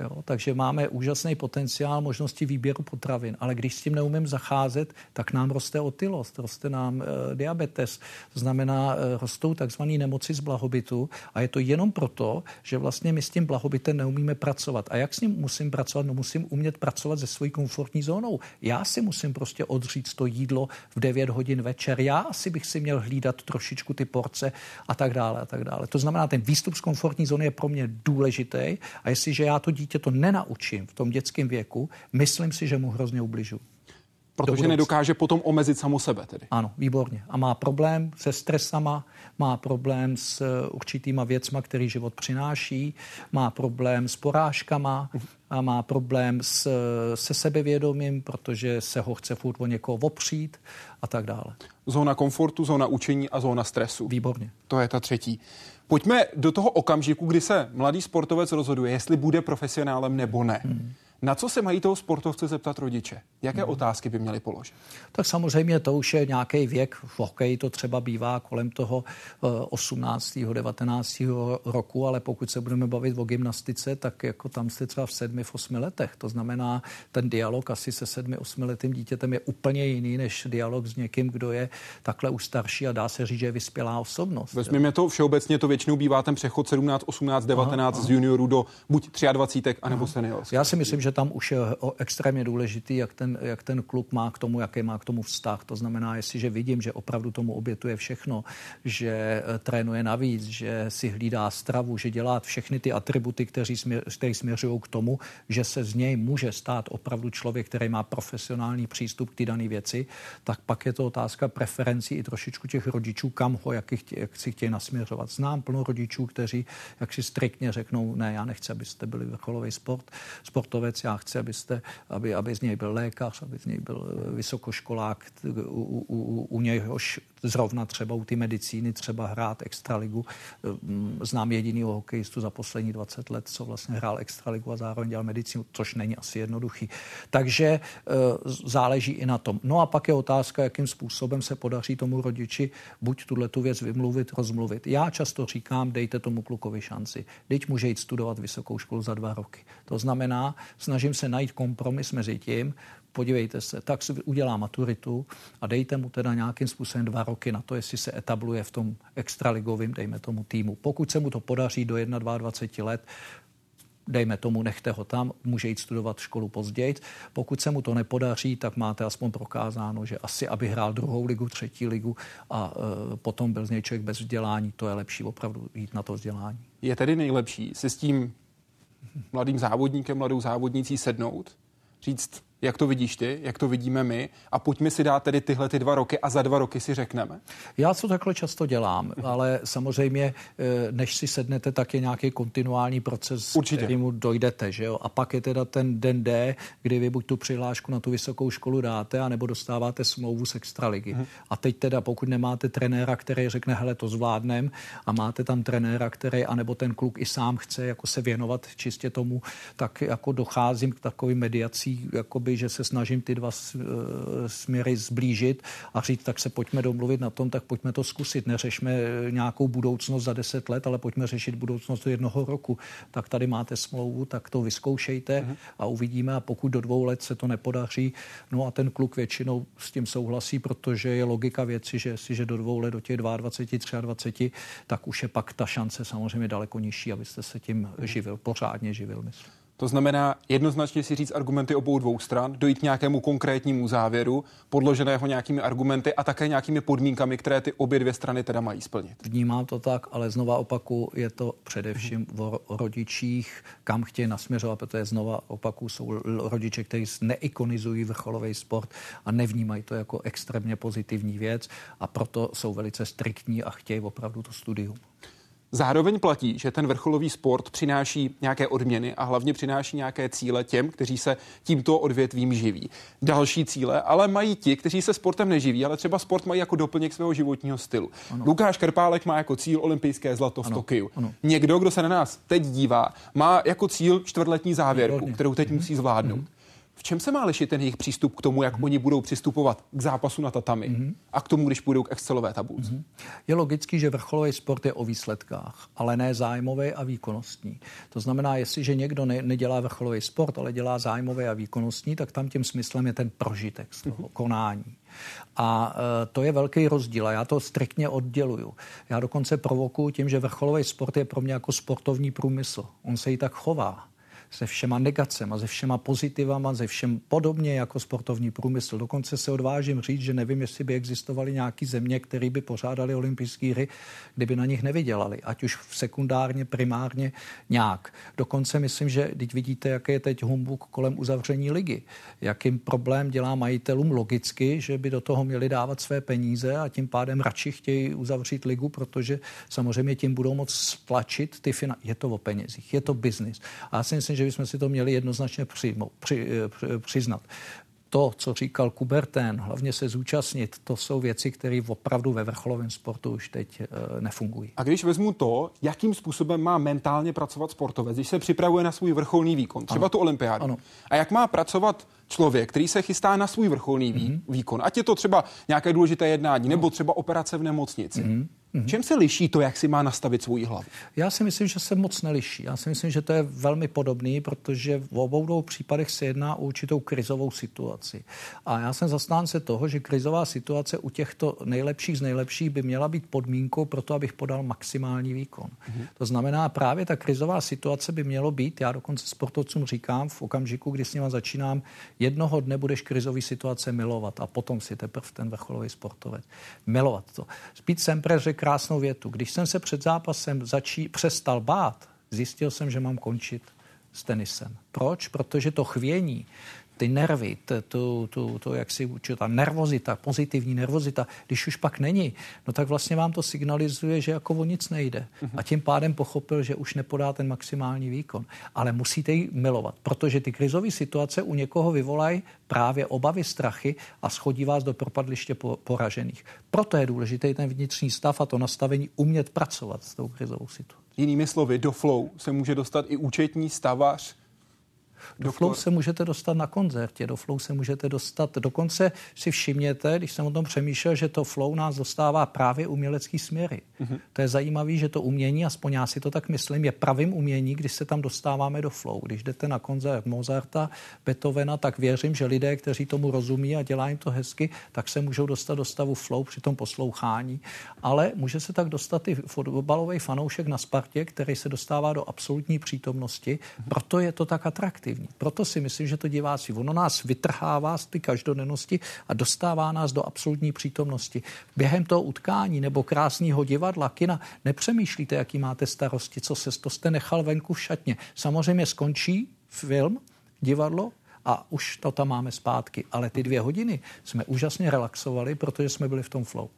Jo, takže máme úžasný potenciál možnosti výběru potravin, ale když s tím neumím zacházet, tak nám roste otylost, roste nám e, diabetes, to znamená, e, rostou takzvané nemoci z blahobytu a je to jenom proto, že vlastně my s tím blahobytem neumíme pracovat. A jak s ním musím pracovat? No musím umět pracovat se svojí komfortní zónou. Já si musím prostě odříct to jídlo v 9 hodin večer, já asi bych si měl hlídat trošičku ty porce a tak dále a tak dále. To znamená, ten výstup z komfortní zóny je pro mě důležitý a jestliže já to dítě to nenaučím v tom dětském věku, myslím si, že mu hrozně ubližu. Protože nedokáže potom omezit samo sebe tedy. Ano, výborně. A má problém se stresama, má problém s eh, určitýma věcma, který život přináší, má problém s porážkama a má problém s, se sebevědomím, protože se ho chce furt o někoho opřít a tak dále. Zóna komfortu, zóna učení a zóna stresu. Výborně. To je ta třetí. Pojďme do toho okamžiku, kdy se mladý sportovec rozhoduje, jestli bude profesionálem nebo ne. Hmm. Na co se mají toho sportovce zeptat rodiče? Jaké hmm. otázky by měli položit? Tak samozřejmě to už je nějaký věk. V hokeji to třeba bývá kolem toho 18. Eh, 19. roku, ale pokud se budeme bavit o gymnastice, tak jako tam jste třeba v sedmi, v osmi letech. To znamená, ten dialog asi se sedmi, osmi letým dítětem je úplně jiný než dialog s někým, kdo je takhle už starší a dá se říct, že je vyspělá osobnost. Vezměme to všeobecně, to většinou bývá ten přechod 17, 18, 19 aha, aha. z juniorů do buď 23 anebo senior. Já si myslím, že tam už je extrémně důležitý, jak ten, jak ten klub má k tomu, jaký má k tomu vztah. To znamená, jestliže vidím, že opravdu tomu obětuje všechno, že eh, trénuje navíc, že si hlídá stravu, že dělá všechny ty atributy, které směř, směřují k tomu, že se z něj může stát opravdu člověk, který má profesionální přístup k té dané věci, tak pak je to otázka preferencí i trošičku těch rodičů, kam ho, jak, chtě, jak si chtějí nasměřovat. Znám plno rodičů, kteří jak si striktně řeknou, ne, já nechci, abyste byli vrcholový sport, sportovec, já chci, abyste, aby, aby z něj byl lékař, aby z něj byl vysokoškolák, u, u, u, u něhož zrovna třeba u ty medicíny třeba hrát extraligu. Ehm, znám jedinýho hokejistu za poslední 20 let, co vlastně hrál extraligu a zároveň dělal medicínu, což není asi jednoduchý. Takže e, záleží i na tom. No a pak je otázka, jakým způsobem se podaří tomu rodiči buď tuhle tu věc vymluvit, rozmluvit. Já často říkám, dejte tomu klukovi šanci. Teď může jít studovat vysokou školu za dva roky. To znamená, snažím se najít kompromis mezi tím, podívejte se, tak si udělá maturitu a dejte mu teda nějakým způsobem dva roky na to, jestli se etabluje v tom extraligovém, dejme tomu týmu. Pokud se mu to podaří do 21 let, dejme tomu, nechte ho tam, může jít studovat školu později. Pokud se mu to nepodaří, tak máte aspoň prokázáno, že asi, aby hrál druhou ligu, třetí ligu a e, potom byl z něj člověk bez vzdělání, to je lepší opravdu jít na to vzdělání. Je tedy nejlepší si s tím mladým závodníkem, mladou závodnicí sednout, říct, jak to vidíš ty, jak to vidíme my a pojďme si dát tedy tyhle ty dva roky a za dva roky si řekneme. Já to takhle často dělám, ale samozřejmě, eh, než si sednete, tak je nějaký kontinuální proces, Určitě. kterýmu dojdete. Že jo? A pak je teda ten den D, kdy vy buď tu přihlášku na tu vysokou školu dáte, anebo dostáváte smlouvu z extraligy. Hmm. A teď teda, pokud nemáte trenéra, který řekne, hele, to zvládnem, a máte tam trenéra, který, anebo ten kluk i sám chce jako se věnovat čistě tomu, tak jako docházím k takovým mediací, jako že se snažím ty dva eh, směry zblížit a říct, tak se pojďme domluvit na tom, tak pojďme to zkusit. Neřešme nějakou budoucnost za deset let, ale pojďme řešit budoucnost do jednoho roku. Tak tady máte smlouvu, tak to vyzkoušejte uh-huh. a uvidíme. A pokud do dvou let se to nepodaří, no a ten kluk většinou s tím souhlasí, protože je logika věci, že jestliže do dvou let, do těch 22, 23, tak už je pak ta šance samozřejmě daleko nižší, abyste se tím živil, pořádně živil, myslím. To znamená jednoznačně si říct argumenty obou dvou stran, dojít k nějakému konkrétnímu závěru, podloženého nějakými argumenty a také nějakými podmínkami, které ty obě dvě strany teda mají splnit. Vnímám to tak, ale znova opaku, je to především o rodičích, kam chtějí nasměřovat, protože znova opaku jsou rodiče, kteří neikonizují vrcholový sport a nevnímají to jako extrémně pozitivní věc a proto jsou velice striktní a chtějí opravdu to studium. Zároveň platí, že ten vrcholový sport přináší nějaké odměny a hlavně přináší nějaké cíle těm, kteří se tímto odvětvím živí. Další cíle ale mají ti, kteří se sportem neživí, ale třeba sport mají jako doplněk svého životního stylu. Ano. Lukáš Krpálek má jako cíl olympijské zlato v ano. Tokiu. Ano. Někdo, kdo se na nás teď dívá, má jako cíl čtvrtletní závěrku, kterou teď musí zvládnout. Mhm. V čem se má lišit ten jejich přístup k tomu, jak mm. oni budou přistupovat k zápasu na tatami mm. a k tomu, když půjdou k Excelové tabulce? Mm. Je logický, že vrcholový sport je o výsledkách, ale ne zájmový a výkonnostní. To znamená, jestliže někdo ne, nedělá vrcholový sport, ale dělá zájmový a výkonnostní, tak tam tím smyslem je ten prožitek z toho mm. konání. A e, to je velký rozdíl a já to striktně odděluju. Já dokonce provokuju tím, že vrcholový sport je pro mě jako sportovní průmysl. On se i tak chová se všema negacema, se všema pozitivama, se všem podobně jako sportovní průmysl. Dokonce se odvážím říct, že nevím, jestli by existovaly nějaké země, které by pořádaly olympijské hry, kdyby na nich nevydělali, ať už sekundárně, primárně nějak. Dokonce myslím, že teď vidíte, jaký je teď humbuk kolem uzavření ligy. Jakým problém dělá majitelům logicky, že by do toho měli dávat své peníze a tím pádem radši chtějí uzavřít ligu, protože samozřejmě tím budou moct stlačit ty finance. Je to o penězích, je to biznis. A já si myslím, že bychom si to měli jednoznačně přijmout, při, eh, přiznat to, co říkal Kubertén, hlavně se zúčastnit, to jsou věci, které opravdu ve vrcholovém sportu už teď e, nefungují. A když vezmu to, jakým způsobem má mentálně pracovat sportovec, když se připravuje na svůj vrcholný výkon, třeba ano. tu olympiádu, ano. a jak má pracovat člověk, který se chystá na svůj vrcholný mm-hmm. výkon, ať je to třeba nějaké důležité jednání, nebo třeba operace v nemocnici. Mm-hmm. Mm-hmm. Čem se liší to, jak si má nastavit svůj hlavu? Já si myslím, že se moc neliší. Já si myslím, že to je velmi podobný, protože v obou dvou případech se jedná o určitou krizovou situaci. A já jsem zastánce toho, že krizová situace u těchto nejlepších z nejlepších by měla být podmínkou pro to, abych podal maximální výkon. Mm-hmm. To znamená, právě ta krizová situace by mělo být, já dokonce sportovcům říkám, v okamžiku, kdy s nimi začínám, jednoho dne budeš krizový situace milovat a potom si teprve ten vrcholový sportovec. Milovat to. Spíš jsem řekl krásnou větu. Když jsem se před zápasem začí, přestal bát, zjistil jsem, že mám končit s tenisem. Proč? Protože to chvění, ty nervy, to, to, to jak si ta nervozita, pozitivní nervozita, když už pak není, no tak vlastně vám to signalizuje, že jako o nic nejde. A tím pádem pochopil, že už nepodá ten maximální výkon. Ale musíte ji milovat, protože ty krizové situace u někoho vyvolají právě obavy, strachy a schodí vás do propadliště poražených. Proto je důležitý ten vnitřní stav a to nastavení umět pracovat s tou krizovou situací. Jinými slovy, do flow se může dostat i účetní stavař, do flow se můžete dostat na koncertě, do flow se můžete dostat, dokonce si všimněte, když jsem o tom přemýšlel, že to flow nás dostává právě umělecký směry. Mm-hmm. To je zajímavé, že to umění, aspoň já si to tak myslím, je pravým umění, když se tam dostáváme do flow. Když jdete na koncert Mozarta, Beethovena, tak věřím, že lidé, kteří tomu rozumí a dělají jim to hezky, tak se můžou dostat do stavu flow při tom poslouchání. Ale může se tak dostat i fotbalový fanoušek na Spartě, který se dostává do absolutní přítomnosti, mm-hmm. proto je to tak atraktivní efektivní. Proto si myslím, že to diváci, ono nás vytrhává z ty každodennosti a dostává nás do absolutní přítomnosti. Během toho utkání nebo krásného divadla, kina, nepřemýšlíte, jaký máte starosti, co se to jste nechal venku v šatně. Samozřejmě skončí film, divadlo, a už to tam máme zpátky. Ale ty dvě hodiny jsme úžasně relaxovali, protože jsme byli v tom flow.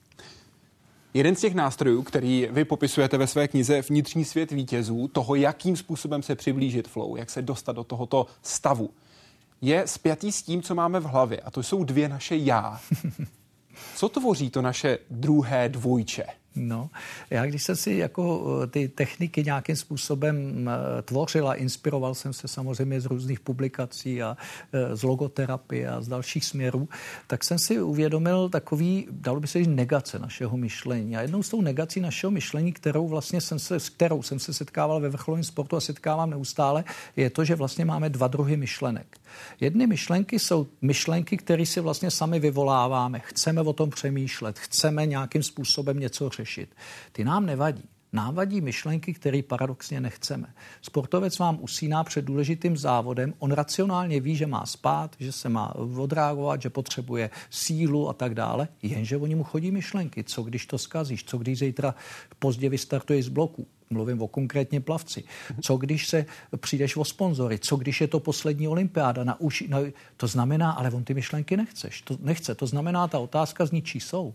Jeden z těch nástrojů, který vy popisujete ve své knize Vnitřní svět vítězů, toho, jakým způsobem se přiblížit flow, jak se dostat do tohoto stavu, je spjatý s tím, co máme v hlavě. A to jsou dvě naše já. Co tvoří to naše druhé dvojče? No, já když jsem si jako eh, ty techniky nějakým způsobem eh, tvořil a inspiroval jsem se samozřejmě z různých publikací a eh, z logoterapie a z dalších směrů, tak jsem si uvědomil takový, dalo by se říct, negace našeho myšlení. A jednou z tou negací našeho myšlení, kterou vlastně jsem se, s kterou jsem se setkával ve vrcholovém sportu a setkávám neustále, je to, že vlastně máme dva druhy myšlenek. Jedny myšlenky jsou myšlenky, které si vlastně sami vyvoláváme. Chceme o tom přemýšlet, chceme nějakým způsobem něco řešit. Ty nám nevadí. Nám vadí myšlenky, které paradoxně nechceme. Sportovec vám usíná před důležitým závodem, on racionálně ví, že má spát, že se má odreagovat, že potřebuje sílu a tak dále, jenže oni mu chodí myšlenky. Co když to skazíš? Co když zítra pozdě vystartuje z bloku? Mluvím o konkrétně plavci. Co když se přijdeš o sponzory? Co když je to poslední olympiáda? Na uši, na, to znamená, ale on ty myšlenky nechceš. To nechce. To znamená, ta otázka zní, čí jsou.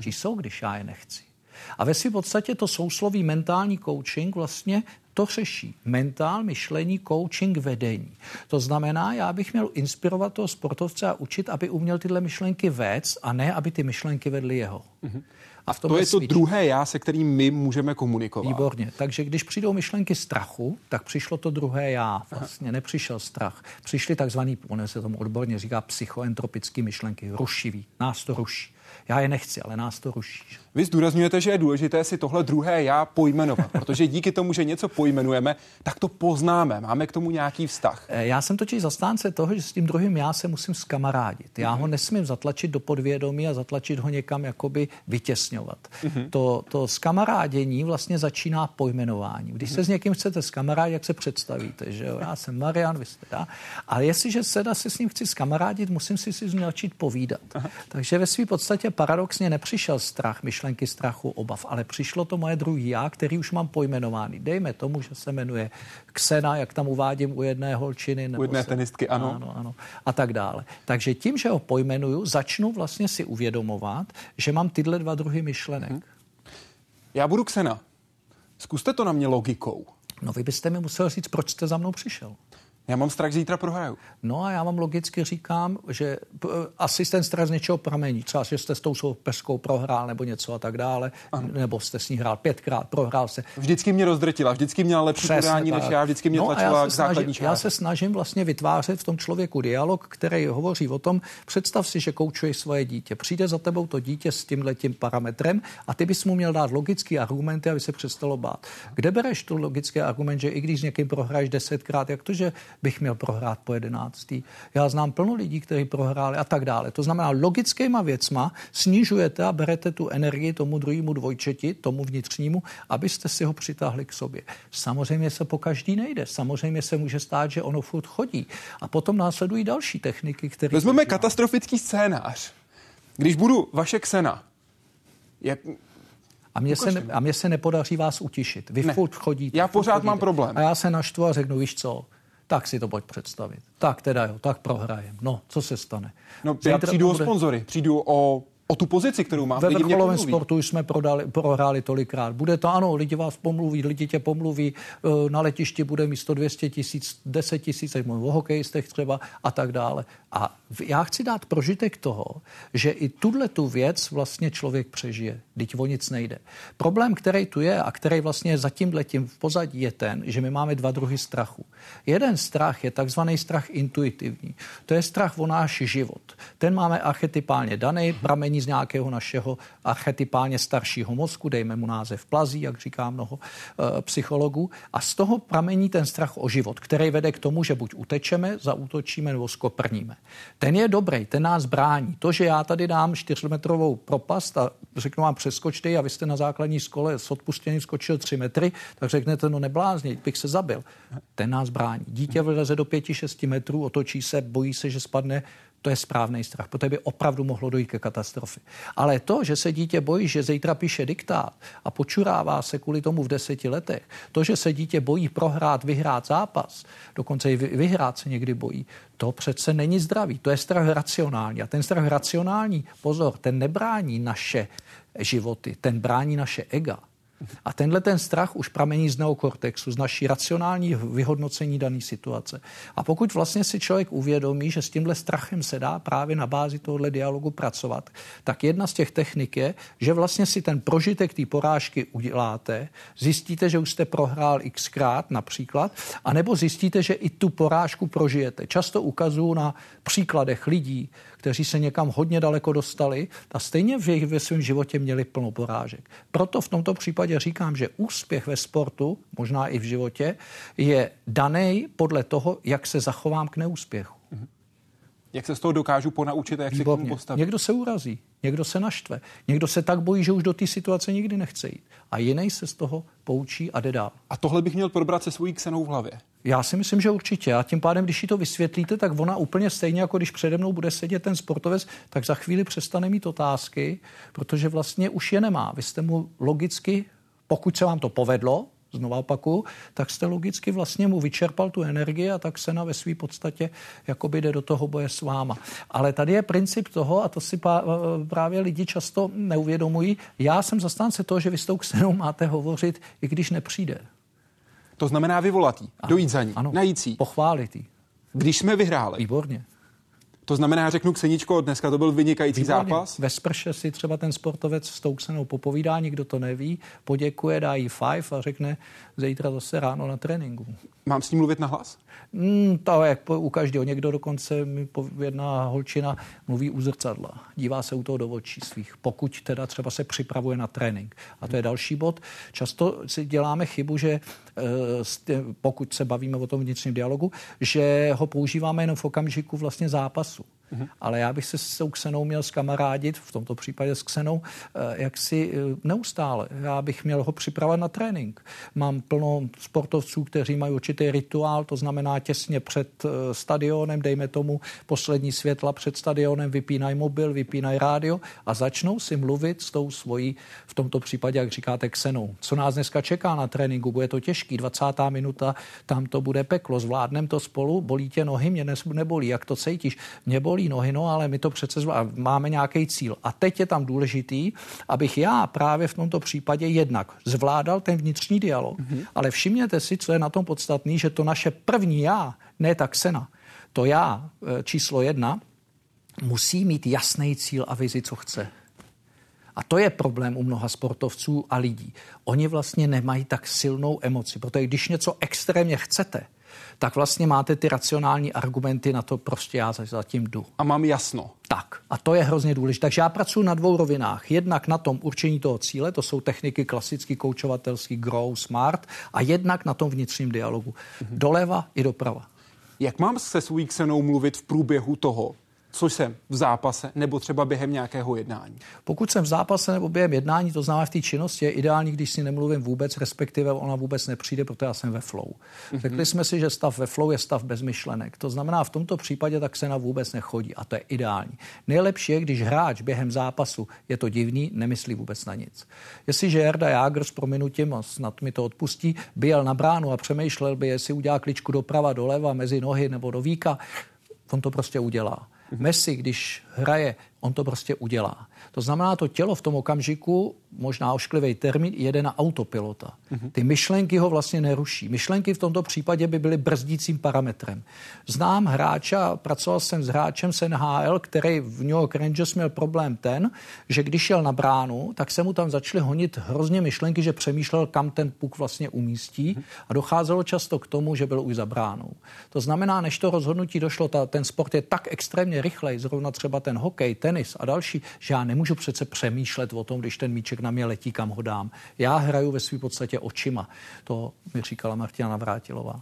Čí jsou, když já je nechci. A ve si podstatě to sousloví mentální coaching vlastně to řeší. Mentál, myšlení, coaching, vedení. To znamená, já bych měl inspirovat toho sportovce a učit, aby uměl tyhle myšlenky vést a ne, aby ty myšlenky vedly jeho. Mm-hmm. A v to je to druhé já, se kterým my můžeme komunikovat. Výborně. Takže když přijdou myšlenky strachu, tak přišlo to druhé já. Vlastně Aha. nepřišel strach. Přišly takzvaný, on se tomu odborně říká psychoentropické myšlenky, rušivý. Nás to ruší. Já je nechci, ale nás to ruší. Vy zdůrazňujete, že je důležité si tohle druhé já pojmenovat, protože díky tomu, že něco pojmenujeme, tak to poznáme. Máme k tomu nějaký vztah. Eh, já jsem totiž zastánce toho, že s tím druhým já se musím skamarádit. Já mm-hmm. ho nesmím zatlačit do podvědomí a zatlačit ho někam jakoby vytěsňovat. Mm-hmm. To, to skamarádění vlastně začíná pojmenováním. Když mm-hmm. se s někým chcete skamarádit, jak se představíte, že jo? Já jsem Marian, vy jste já. Ale jestliže se se s ním chci skamarádit, musím si si začít povídat. Aha. Takže ve své podstatě paradoxně nepřišel strach, myšlenky strachu, obav, ale přišlo to moje druhý já, který už mám pojmenovaný. Dejme tomu, že se jmenuje Ksena, jak tam uvádím u jedné holčiny. Nebo u jedné se, tenistky, ano. ano. Ano, A tak dále. Takže tím, že ho pojmenuju, začnu vlastně si uvědomovat, že mám tyhle dva druhy myšlenek. Hmm. Já budu Ksena. Zkuste to na mě logikou. No vy byste mi musel říct, proč jste za mnou přišel. Já mám strach, zítra prohraju. No a já vám logicky říkám, že asi ten strach z něčeho pramení. Třeba, že jste s tou soupeřkou prohrál nebo něco a tak dále, ano. nebo jste s ní hrál pětkrát, prohrál se. Vždycky mě rozdrtila, vždycky měla lepší podání než já, vždycky mě no tlačila já k základní snažím, Já se snažím vlastně vytvářet v tom člověku dialog, který hovoří o tom, představ si, že koučuješ svoje dítě. Přijde za tebou to dítě s tím letím parametrem a ty bys mu měl dát logický argumenty, aby se přestalo bát. Kde bereš tu logický argument, že i když s někým prohraješ desetkrát, jak to, že bych měl prohrát po jedenáctý. Já znám plno lidí, kteří prohráli a tak dále. To znamená, logickýma věcma snižujete a berete tu energii tomu druhému dvojčeti, tomu vnitřnímu, abyste si ho přitáhli k sobě. Samozřejmě se po každý nejde. Samozřejmě se může stát, že ono furt chodí. A potom následují další techniky, které... Vezmeme katastrofický scénář. Když budu vaše ksena, jak, a mně, se ne, a mně se nepodaří vás utišit. Vy ne. furt chodíte. Já pořád chodíte. mám problém. A já se naštvu a řeknu, víš co, tak si to pojď představit. Tak teda jo, tak prohrajem. No, co se stane? No, Zítra já přijdu bude... o sponzory, přijdu o o tu pozici, kterou má. Ve vrcholovém sportu jsme prodali, prohráli tolikrát. Bude to, ano, lidi vás pomluví, lidi tě pomluví, eh, na letišti bude místo 200 tisíc, 10 tisíc, o hokejistech třeba a tak dále. A já chci dát prožitek toho, že i tuhle tu věc vlastně člověk přežije. Teď o nic nejde. Problém, který tu je a který vlastně je zatím letím v pozadí, je ten, že my máme dva druhy strachu. Jeden strach je takzvaný strach intuitivní. To je strach o náš život. Ten máme archetypálně daný, pramení z nějakého našeho archetypálně staršího mozku, dejme mu název plazí, jak říká mnoho e, psychologů. A z toho pramení ten strach o život, který vede k tomu, že buď utečeme, zaútočíme nebo skoprníme. Ten je dobrý, ten nás brání. To, že já tady dám čtyřmetrovou propast a řeknu vám přeskočte a vy jste na základní škole s odpustěním skočil tři metry, tak řeknete, no neblázně, bych se zabil. Ten nás brání. Dítě vyleze do pěti, šesti metrů, otočí se, bojí se, že spadne to je správný strach, protože by opravdu mohlo dojít ke katastrofě. Ale to, že se dítě bojí, že zítra píše diktát a počurává se kvůli tomu v deseti letech, to, že se dítě bojí prohrát, vyhrát zápas, dokonce i vyhrát se někdy bojí, to přece není zdravý. To je strach racionální. A ten strach racionální, pozor, ten nebrání naše životy, ten brání naše ega. A tenhle ten strach už pramení z neokortexu, z naší racionální vyhodnocení dané situace. A pokud vlastně si člověk uvědomí, že s tímhle strachem se dá právě na bázi tohohle dialogu pracovat, tak jedna z těch technik je, že vlastně si ten prožitek té porážky uděláte, zjistíte, že už jste prohrál xkrát například, anebo zjistíte, že i tu porážku prožijete. Často ukazuju na příkladech lidí, kteří se někam hodně daleko dostali a stejně v jejich ve svém životě měli plno porážek. Proto v tomto případě říkám, že úspěch ve sportu, možná i v životě, je daný podle toho, jak se zachovám k neúspěchu. Jak se z toho dokážu ponaučit a jak Výborně. se k tomu postavit? Někdo se urazí, někdo se naštve, někdo se tak bojí, že už do té situace nikdy nechce jít. A jiný se z toho poučí a jde dál. A tohle bych měl probrat se svojí ksenou v hlavě. Já si myslím, že určitě. A tím pádem, když ji to vysvětlíte, tak ona úplně stejně, jako když přede mnou bude sedět ten sportovec, tak za chvíli přestane mít otázky, protože vlastně už je nemá. Vy jste mu logicky, pokud se vám to povedlo, znova opaku, tak jste logicky vlastně mu vyčerpal tu energii a tak se na ve své podstatě jakoby jde do toho boje s váma. Ale tady je princip toho, a to si právě lidi často neuvědomují, já jsem zastánce toho, že vy s tou ksenou máte hovořit, i když nepřijde. To znamená vyvolat jí, dojít za ní, ano, najít jí. Pochválit jí. Když jsme vyhráli. Výborně. To znamená, já řeknu Kseničko, dneska to byl vynikající Výborně. zápas. Ve sprše si třeba ten sportovec s tou ksenou popovídá, nikdo to neví, poděkuje, dá jí five a řekne zítra zase ráno na tréninku. Mám s ním mluvit na hlas? Mm, to jak u každého. Někdo dokonce, mi jedna holčina mluví u zrcadla. Dívá se u toho do očí svých, pokud teda třeba se připravuje na trénink. A to je další bod. Často si děláme chybu, že eh, pokud se bavíme o tom vnitřním dialogu, že ho používáme jenom v okamžiku vlastně zápasu. Mm-hmm. Ale já bych se s tou Ksenou měl skamarádit, v tomto případě s Ksenou, eh, jak si eh, neustále. Já bych měl ho připravovat na trénink. Mám plno sportovců, kteří mají určitý rituál, to znamená těsně před eh, stadionem, dejme tomu poslední světla před stadionem, vypínají mobil, vypínají rádio a začnou si mluvit s tou svojí, v tomto případě, jak říkáte, Ksenou. Co nás dneska čeká na tréninku? Bude to těžký, 20. minuta, tam to bude peklo, zvládnem to spolu, bolí tě nohy, mě nebolí, jak to cítíš? Mě bolí bolí nohy, no ale my to přece zvlá, máme nějaký cíl. A teď je tam důležitý, abych já právě v tomto případě jednak zvládal ten vnitřní dialog, mm-hmm. ale všimněte si, co je na tom podstatný, že to naše první já, ne tak sena, to já e, číslo jedna, musí mít jasný cíl a vizi, co chce. A to je problém u mnoha sportovců a lidí. Oni vlastně nemají tak silnou emoci, protože když něco extrémně chcete, tak vlastně máte ty racionální argumenty na to, prostě já zatím jdu. A mám jasno. Tak, a to je hrozně důležité. Takže já pracuji na dvou rovinách. Jednak na tom určení toho cíle, to jsou techniky klasický, koučovatelský, grow, smart, a jednak na tom vnitřním dialogu. Mhm. Doleva i doprava. Jak mám se svou ksenou mluvit v průběhu toho, což jsem v zápase nebo třeba během nějakého jednání? Pokud jsem v zápase nebo během jednání, to znamená v té činnosti, je ideální, když si nemluvím vůbec, respektive ona vůbec nepřijde, protože já jsem ve flow. Mm-hmm. Řekli jsme si, že stav ve flow je stav bez myšlenek. To znamená, v tomto případě tak se na vůbec nechodí a to je ideální. Nejlepší je, když hráč během zápasu je to divný, nemyslí vůbec na nic. Jestliže Jarda Jágr s prominutím, a snad mi to odpustí, byl na bránu a přemýšlel by, jestli udělá kličku doprava, doleva, mezi nohy nebo do víka, on to prostě udělá. Messi, když hraje, on to prostě udělá. To znamená, to tělo v tom okamžiku, možná ošklivý termín, jede na autopilota. Ty myšlenky ho vlastně neruší. Myšlenky v tomto případě by byly brzdícím parametrem. Znám hráče, pracoval jsem s hráčem z NHL, který v New York Rangers měl problém ten, že když šel na bránu, tak se mu tam začaly honit hrozně myšlenky, že přemýšlel, kam ten puk vlastně umístí a docházelo často k tomu, že byl už za bránou. To znamená, než to rozhodnutí došlo, ta, ten sport je tak extrémně rychlej, zrovna třeba ten hokej, tenis a další, že já nemůžu přece přemýšlet o tom, když ten míček na mě letí, kam ho dám. Já hraju ve své podstatě očima. To mi říkala Martina Navrátilová.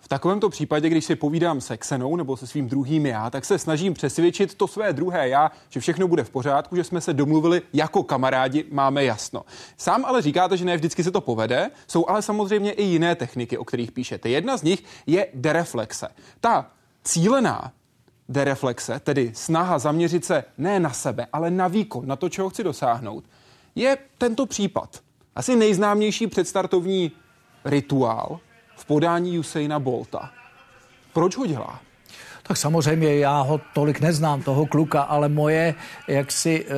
V takovémto případě, když si povídám se Xenou nebo se svým druhým já, tak se snažím přesvědčit to své druhé já, že všechno bude v pořádku, že jsme se domluvili jako kamarádi, máme jasno. Sám ale říkáte, že ne vždycky se to povede, jsou ale samozřejmě i jiné techniky, o kterých píšete. Jedna z nich je dereflexe. Ta cílená dereflexe, tedy snaha zaměřit se ne na sebe, ale na výkon, na to, čeho chci dosáhnout, je tento případ. Asi nejznámější předstartovní rituál v podání Usaina Bolta. Proč ho dělá? Tak samozřejmě já ho tolik neznám, toho kluka, ale moje jaksi uh,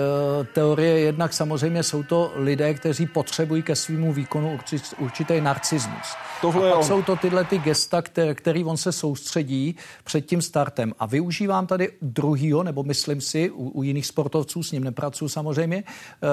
teorie jednak samozřejmě jsou to lidé, kteří potřebují ke svýmu výkonu určitý narcismus. Tohle a pak jsou to tyhle ty gesta, které, který on se soustředí před tím startem. A využívám tady druhýho, nebo myslím si, u, u jiných sportovců, s ním nepracuju samozřejmě, uh,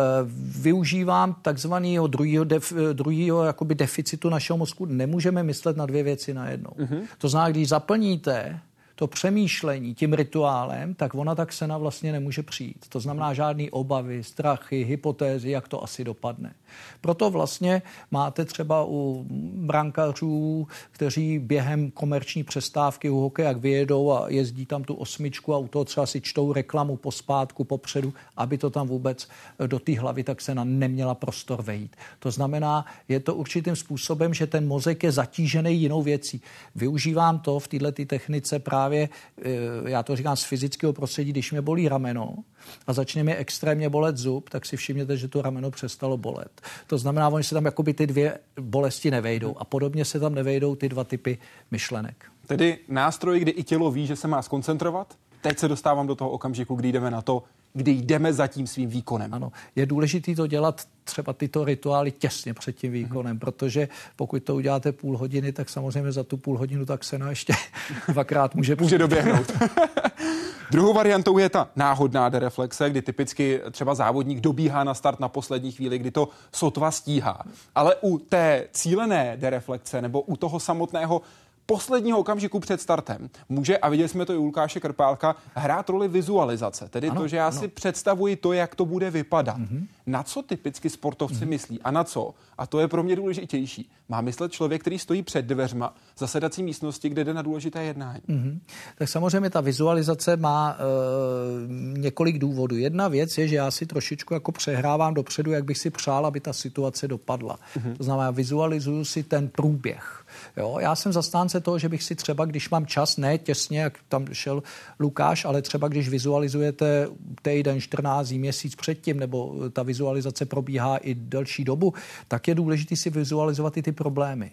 využívám takzvaného druhýho, def, druhýho jakoby deficitu našeho mozku. Nemůžeme myslet na dvě věci najednou. Mm-hmm. To znamená, když zaplníte to přemýšlení tím rituálem, tak ona tak sena vlastně nemůže přijít. To znamená žádný obavy, strachy, hypotézy, jak to asi dopadne. Proto vlastně máte třeba u brankařů, kteří během komerční přestávky u hokeje, jak vyjedou a jezdí tam tu osmičku a u toho třeba si čtou reklamu po spátku, popředu, aby to tam vůbec do té hlavy tak se na neměla prostor vejít. To znamená, je to určitým způsobem, že ten mozek je zatížený jinou věcí. Využívám to v této technice právě, eh, já to říkám z fyzického prostředí, když mě bolí rameno, a začne mi extrémně bolet zub, tak si všimněte, že to rameno přestalo bolet. To znamená, oni se tam jakoby ty dvě bolesti nevejdou a podobně se tam nevejdou ty dva typy myšlenek. Tedy nástroj, kdy i tělo ví, že se má skoncentrovat? Teď se dostávám do toho okamžiku, kdy jdeme na to, kdy jdeme za tím svým výkonem. Ano, je důležité to dělat třeba tyto rituály těsně před tím výkonem, mm-hmm. protože pokud to uděláte půl hodiny, tak samozřejmě za tu půl hodinu tak se na ještě dvakrát může, může doběhnout. Druhou variantou je ta náhodná dereflexe, kdy typicky třeba závodník dobíhá na start na poslední chvíli, kdy to sotva stíhá. Ale u té cílené dereflexe nebo u toho samotného posledního okamžiku před startem může, a viděli jsme to i u Lukáše Krpálka, hrát roli vizualizace. Tedy ano, to, že já ano. si představuji to, jak to bude vypadat. Mm-hmm. Na co typicky sportovci mm-hmm. myslí a na co? A to je pro mě důležitější. Má myslet člověk, který stojí před dveřma zasedací místnosti, kde jde na důležité jednání. Mm-hmm. Tak samozřejmě ta vizualizace má e, několik důvodů. Jedna věc je, že já si trošičku jako přehrávám dopředu, jak bych si přál, aby ta situace dopadla. Mm-hmm. To znamená, vizualizuju si ten průběh. Jo, já jsem zastánce toho, že bych si třeba, když mám čas, ne těsně, jak tam šel Lukáš, ale třeba když vizualizujete týden, 14 měsíc předtím, nebo ta vizualizace probíhá i delší dobu, tak je důležité si vizualizovat i ty problémy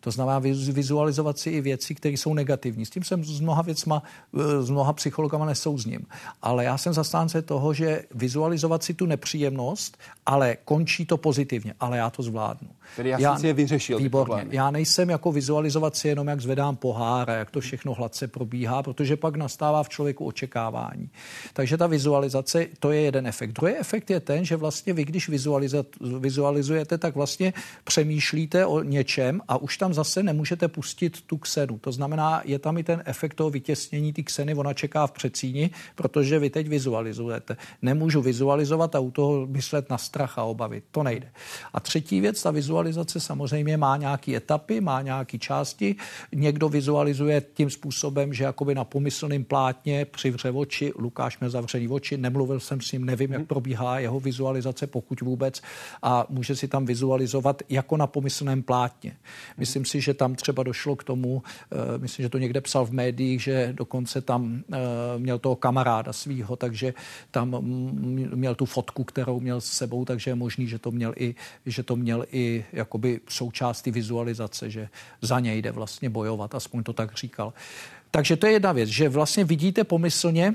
To znamená vizualizovat si i věci, které jsou negativní. S tím jsem s mnoha věcma, eh, s mnoha psychologama nesouzním. Ale já jsem zastánce toho, že vizualizovat si tu nepříjemnost, ale končí to pozitivně, ale já to zvládnu. Tedy já, já si je vyřešil. Výborně. Já nejsem jako vizualizovat si jenom, jak zvedám pohár a jak to všechno hladce probíhá, protože pak nastává v člověku očekávání. Takže ta vizualizace, to je jeden efekt. Druhý efekt je ten, že vlastně vy, když vizualizujete, tak vlastně přemýšlíte o něčem a už tam zase nemůžete pustit tu ksenu. To znamená, je tam i ten efekt toho vytěsnění ty kseny, ona čeká v přecíni, protože vy teď vizualizujete. Nemůžu vizualizovat a u toho myslet na strach a obavy. To nejde. A třetí věc, ta vizualizace samozřejmě má nějaké etapy, má nějaké části. Někdo vizualizuje tím způsobem, že jakoby na pomyslném plátně přivře oči, Lukáš měl zavřený oči, nemluvil jsem s ním, nevím, jak probíhá jeho vizualizace, pokud vůbec, a může si tam vizualizovat jako na pomyslném plátně. Myslím si, že tam třeba došlo k tomu, eh, myslím, že to někde psal v médiích, že dokonce tam eh, měl toho kamaráda svýho, takže tam měl tu fotku, kterou měl s sebou, takže je možný, že to měl i, že to měl i jakoby součástí vizualizace, že za něj jde vlastně bojovat, aspoň to tak říkal. Takže to je jedna věc, že vlastně vidíte pomyslně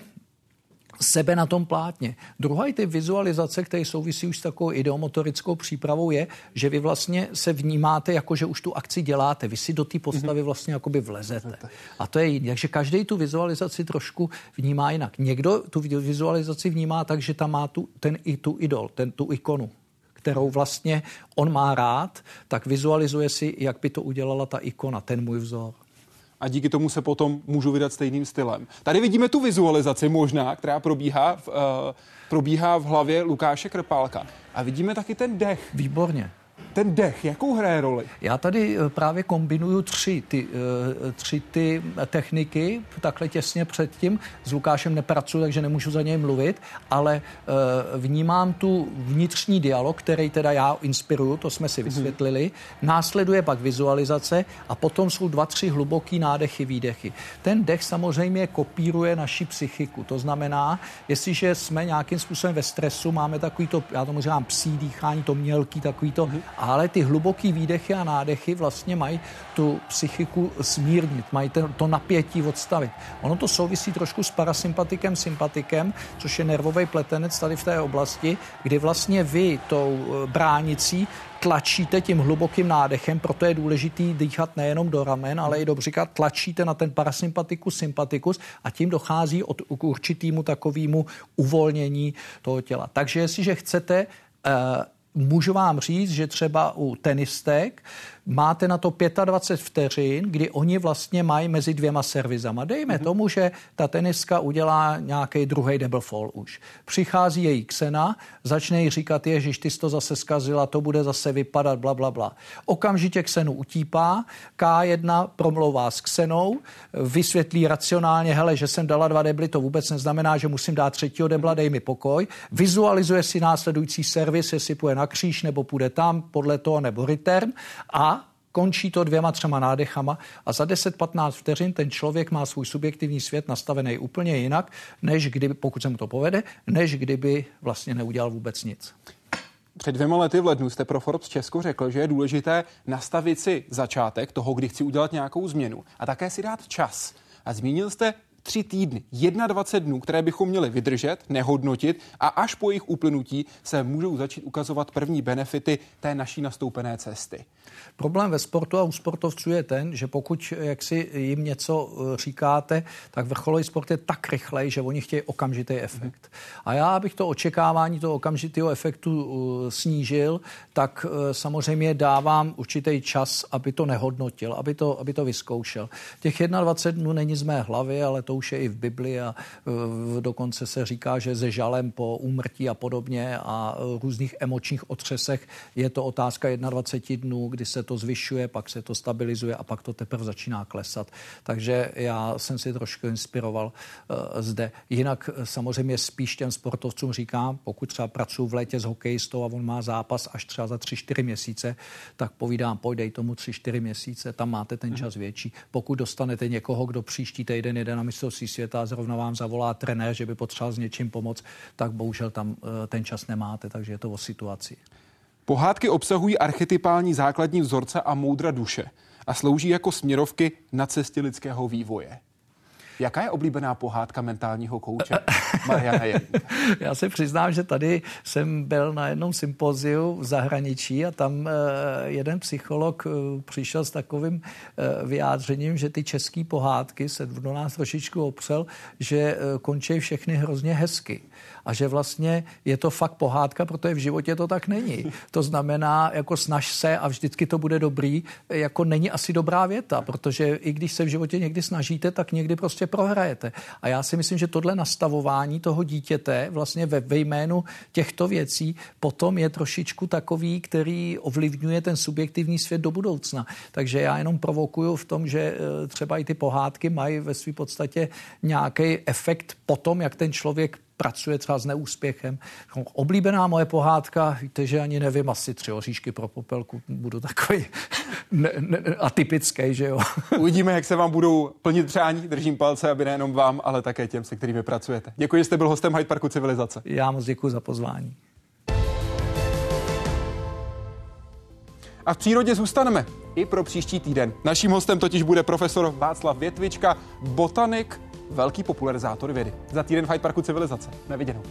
sebe na tom plátně. Druhá ty vizualizace, které souvisí už s takovou ideomotorickou přípravou, je, že vy vlastně se vnímáte jako, že už tu akci děláte. Vy si do té postavy mhm. vlastně jakoby vlezete. A to je jiný. Takže každý tu vizualizaci trošku vnímá jinak. Někdo tu vizualizaci vnímá tak, že tam má tu, ten i tu idol, ten, tu ikonu kterou vlastně on má rád, tak vizualizuje si, jak by to udělala ta ikona, ten můj vzor a díky tomu se potom můžu vydat stejným stylem. Tady vidíme tu vizualizaci možná, která probíhá v, uh, probíhá v hlavě Lukáše Krpálka. A vidíme taky ten dech. Výborně ten dech, jakou hraje roli? Já tady eh, právě kombinuju tři ty, eh, tři ty techniky, takhle těsně předtím. S Lukášem nepracuji, takže nemůžu za něj mluvit, ale eh, vnímám tu vnitřní dialog, který teda já inspiruju, to jsme si mhm. vysvětlili. Následuje pak vizualizace a potom jsou dva, tři hluboký nádechy, výdechy. Ten dech samozřejmě kopíruje naši psychiku. To znamená, jestliže jsme nějakým způsobem ve stresu, máme takový to, já tomu říkám psí dýchání, to mělký, takový to mm ale ty hluboký výdechy a nádechy vlastně mají tu psychiku smírnit, mají to napětí odstavit. Ono to souvisí trošku s parasympatikem, sympatikem, což je nervový pletenec tady v té oblasti, kdy vlastně vy tou eh, bránicí tlačíte tím hlubokým nádechem, proto je důležitý dýchat nejenom do ramen, ale i do břicha, tlačíte na ten parasympatikus, sympatikus a tím dochází od, k určitýmu takovému uvolnění toho těla. Takže jestliže chcete uh, můžu vám říct, že třeba u tenistek máte na to 25 vteřin, kdy oni vlastně mají mezi dvěma servizama. Dejme mm-hmm. tomu, že ta teniska udělá nějaký druhý double fall už. Přichází její ksena, začne jí říkat, ježiš, ty jsi to zase zkazila, to bude zase vypadat, bla, bla, bla. Okamžitě ksenu utípá, K1 promlouvá s ksenou, vysvětlí racionálně, hele, že jsem dala dva debly, to vůbec neznamená, že musím dát třetího debla, dej mi pokoj. Vizualizuje si následující servis, jestli půjde na kříž nebo půjde tam, podle toho nebo return a končí to dvěma, třema nádechama a za 10-15 vteřin ten člověk má svůj subjektivní svět nastavený úplně jinak, než kdyby, pokud se mu to povede, než kdyby vlastně neudělal vůbec nic. Před dvěma lety v lednu jste pro Forbes Česko řekl, že je důležité nastavit si začátek toho, kdy chci udělat nějakou změnu a také si dát čas. A zmínil jste tři týdny, 21 dnů, které bychom měli vydržet, nehodnotit a až po jejich uplynutí se můžou začít ukazovat první benefity té naší nastoupené cesty. Problém ve sportu a u sportovců je ten, že pokud jak si jim něco eh, říkáte, tak vrcholový sport je tak rychlej, že oni chtějí okamžitý efekt. A já, abych to očekávání toho okamžitého efektu eh, snížil, tak eh, samozřejmě dávám určitý čas, aby to nehodnotil, aby to, aby to vyzkoušel. Těch 21 dnů není z mé hlavy, ale to už je i v Bibli a dokonce se říká, že ze žalem po úmrtí a podobně a různých emočních otřesech je to otázka 21 dnů, kdy se to zvyšuje, pak se to stabilizuje a pak to teprve začíná klesat. Takže já jsem si trošku inspiroval uh, zde. Jinak eh, samozřejmě spíš těm sportovcům říkám, pokud třeba pracuji v létě s hokejistou a on má zápas až třeba za 3-4 měsíce, tak povídám, pojď tomu 3-4 měsíce, tam máte ten čas větší. Pokud dostanete někoho, kdo příští týden jede na mistrovství světa a zrovna vám zavolá trenér, že by potřeboval s něčím pomoct, tak bohužel tam uh, ten čas nemáte, takže je to o situaci. Pohádky obsahují archetypální základní vzorce a moudra duše. a slouží jako směrovky na cestě lidského vývoje. Jaká je oblíbená pohádka mentálního kouče? Mariana Já se přiznám, že tady jsem byl na jednom sympoziu v zahraničí a tam eh, jeden psycholog eh, přišel s takovým eh, vyjádřením, že ty české pohádky se do nás trošičku opřel, že končí všechny hrozně hezky a že vlastně je to fakt pohádka, protože v životě to tak není. To znamená, jako snaž se a vždycky to bude dobrý, jako není asi dobrá věta, protože i když se v životě někdy snažíte, tak někdy prostě prohrajete. A já si myslím, že tohle nastavování toho dítěte vlastně ve, ve jménu těchto věcí potom je trošičku takový, který ovlivňuje ten subjektivní svět do budoucna. Takže já jenom provokuju v tom, že eh, třeba i ty pohádky mají ve své podstatě nějaký efekt potom, jak ten člověk pracuje třeba s neúspěchem. Oblíbená moje pohádka, víte, že ani nevím, asi tři oříšky pro popelku, budu takový ne, ne, atypický, že jo. Uvidíme, jak se vám budou plnit přání. Držím palce, aby nejenom vám, ale také těm, se kterými pracujete. Děkuji, že jste byl hostem Hyde Parku Civilizace. Já moc děkuji za pozvání. A v přírodě zůstaneme i pro příští týden. Naším hostem totiž bude profesor Václav Větvička, botanik, velký popularizátor vědy. Za týden Hyde Parku Civilizace. Neviděnou.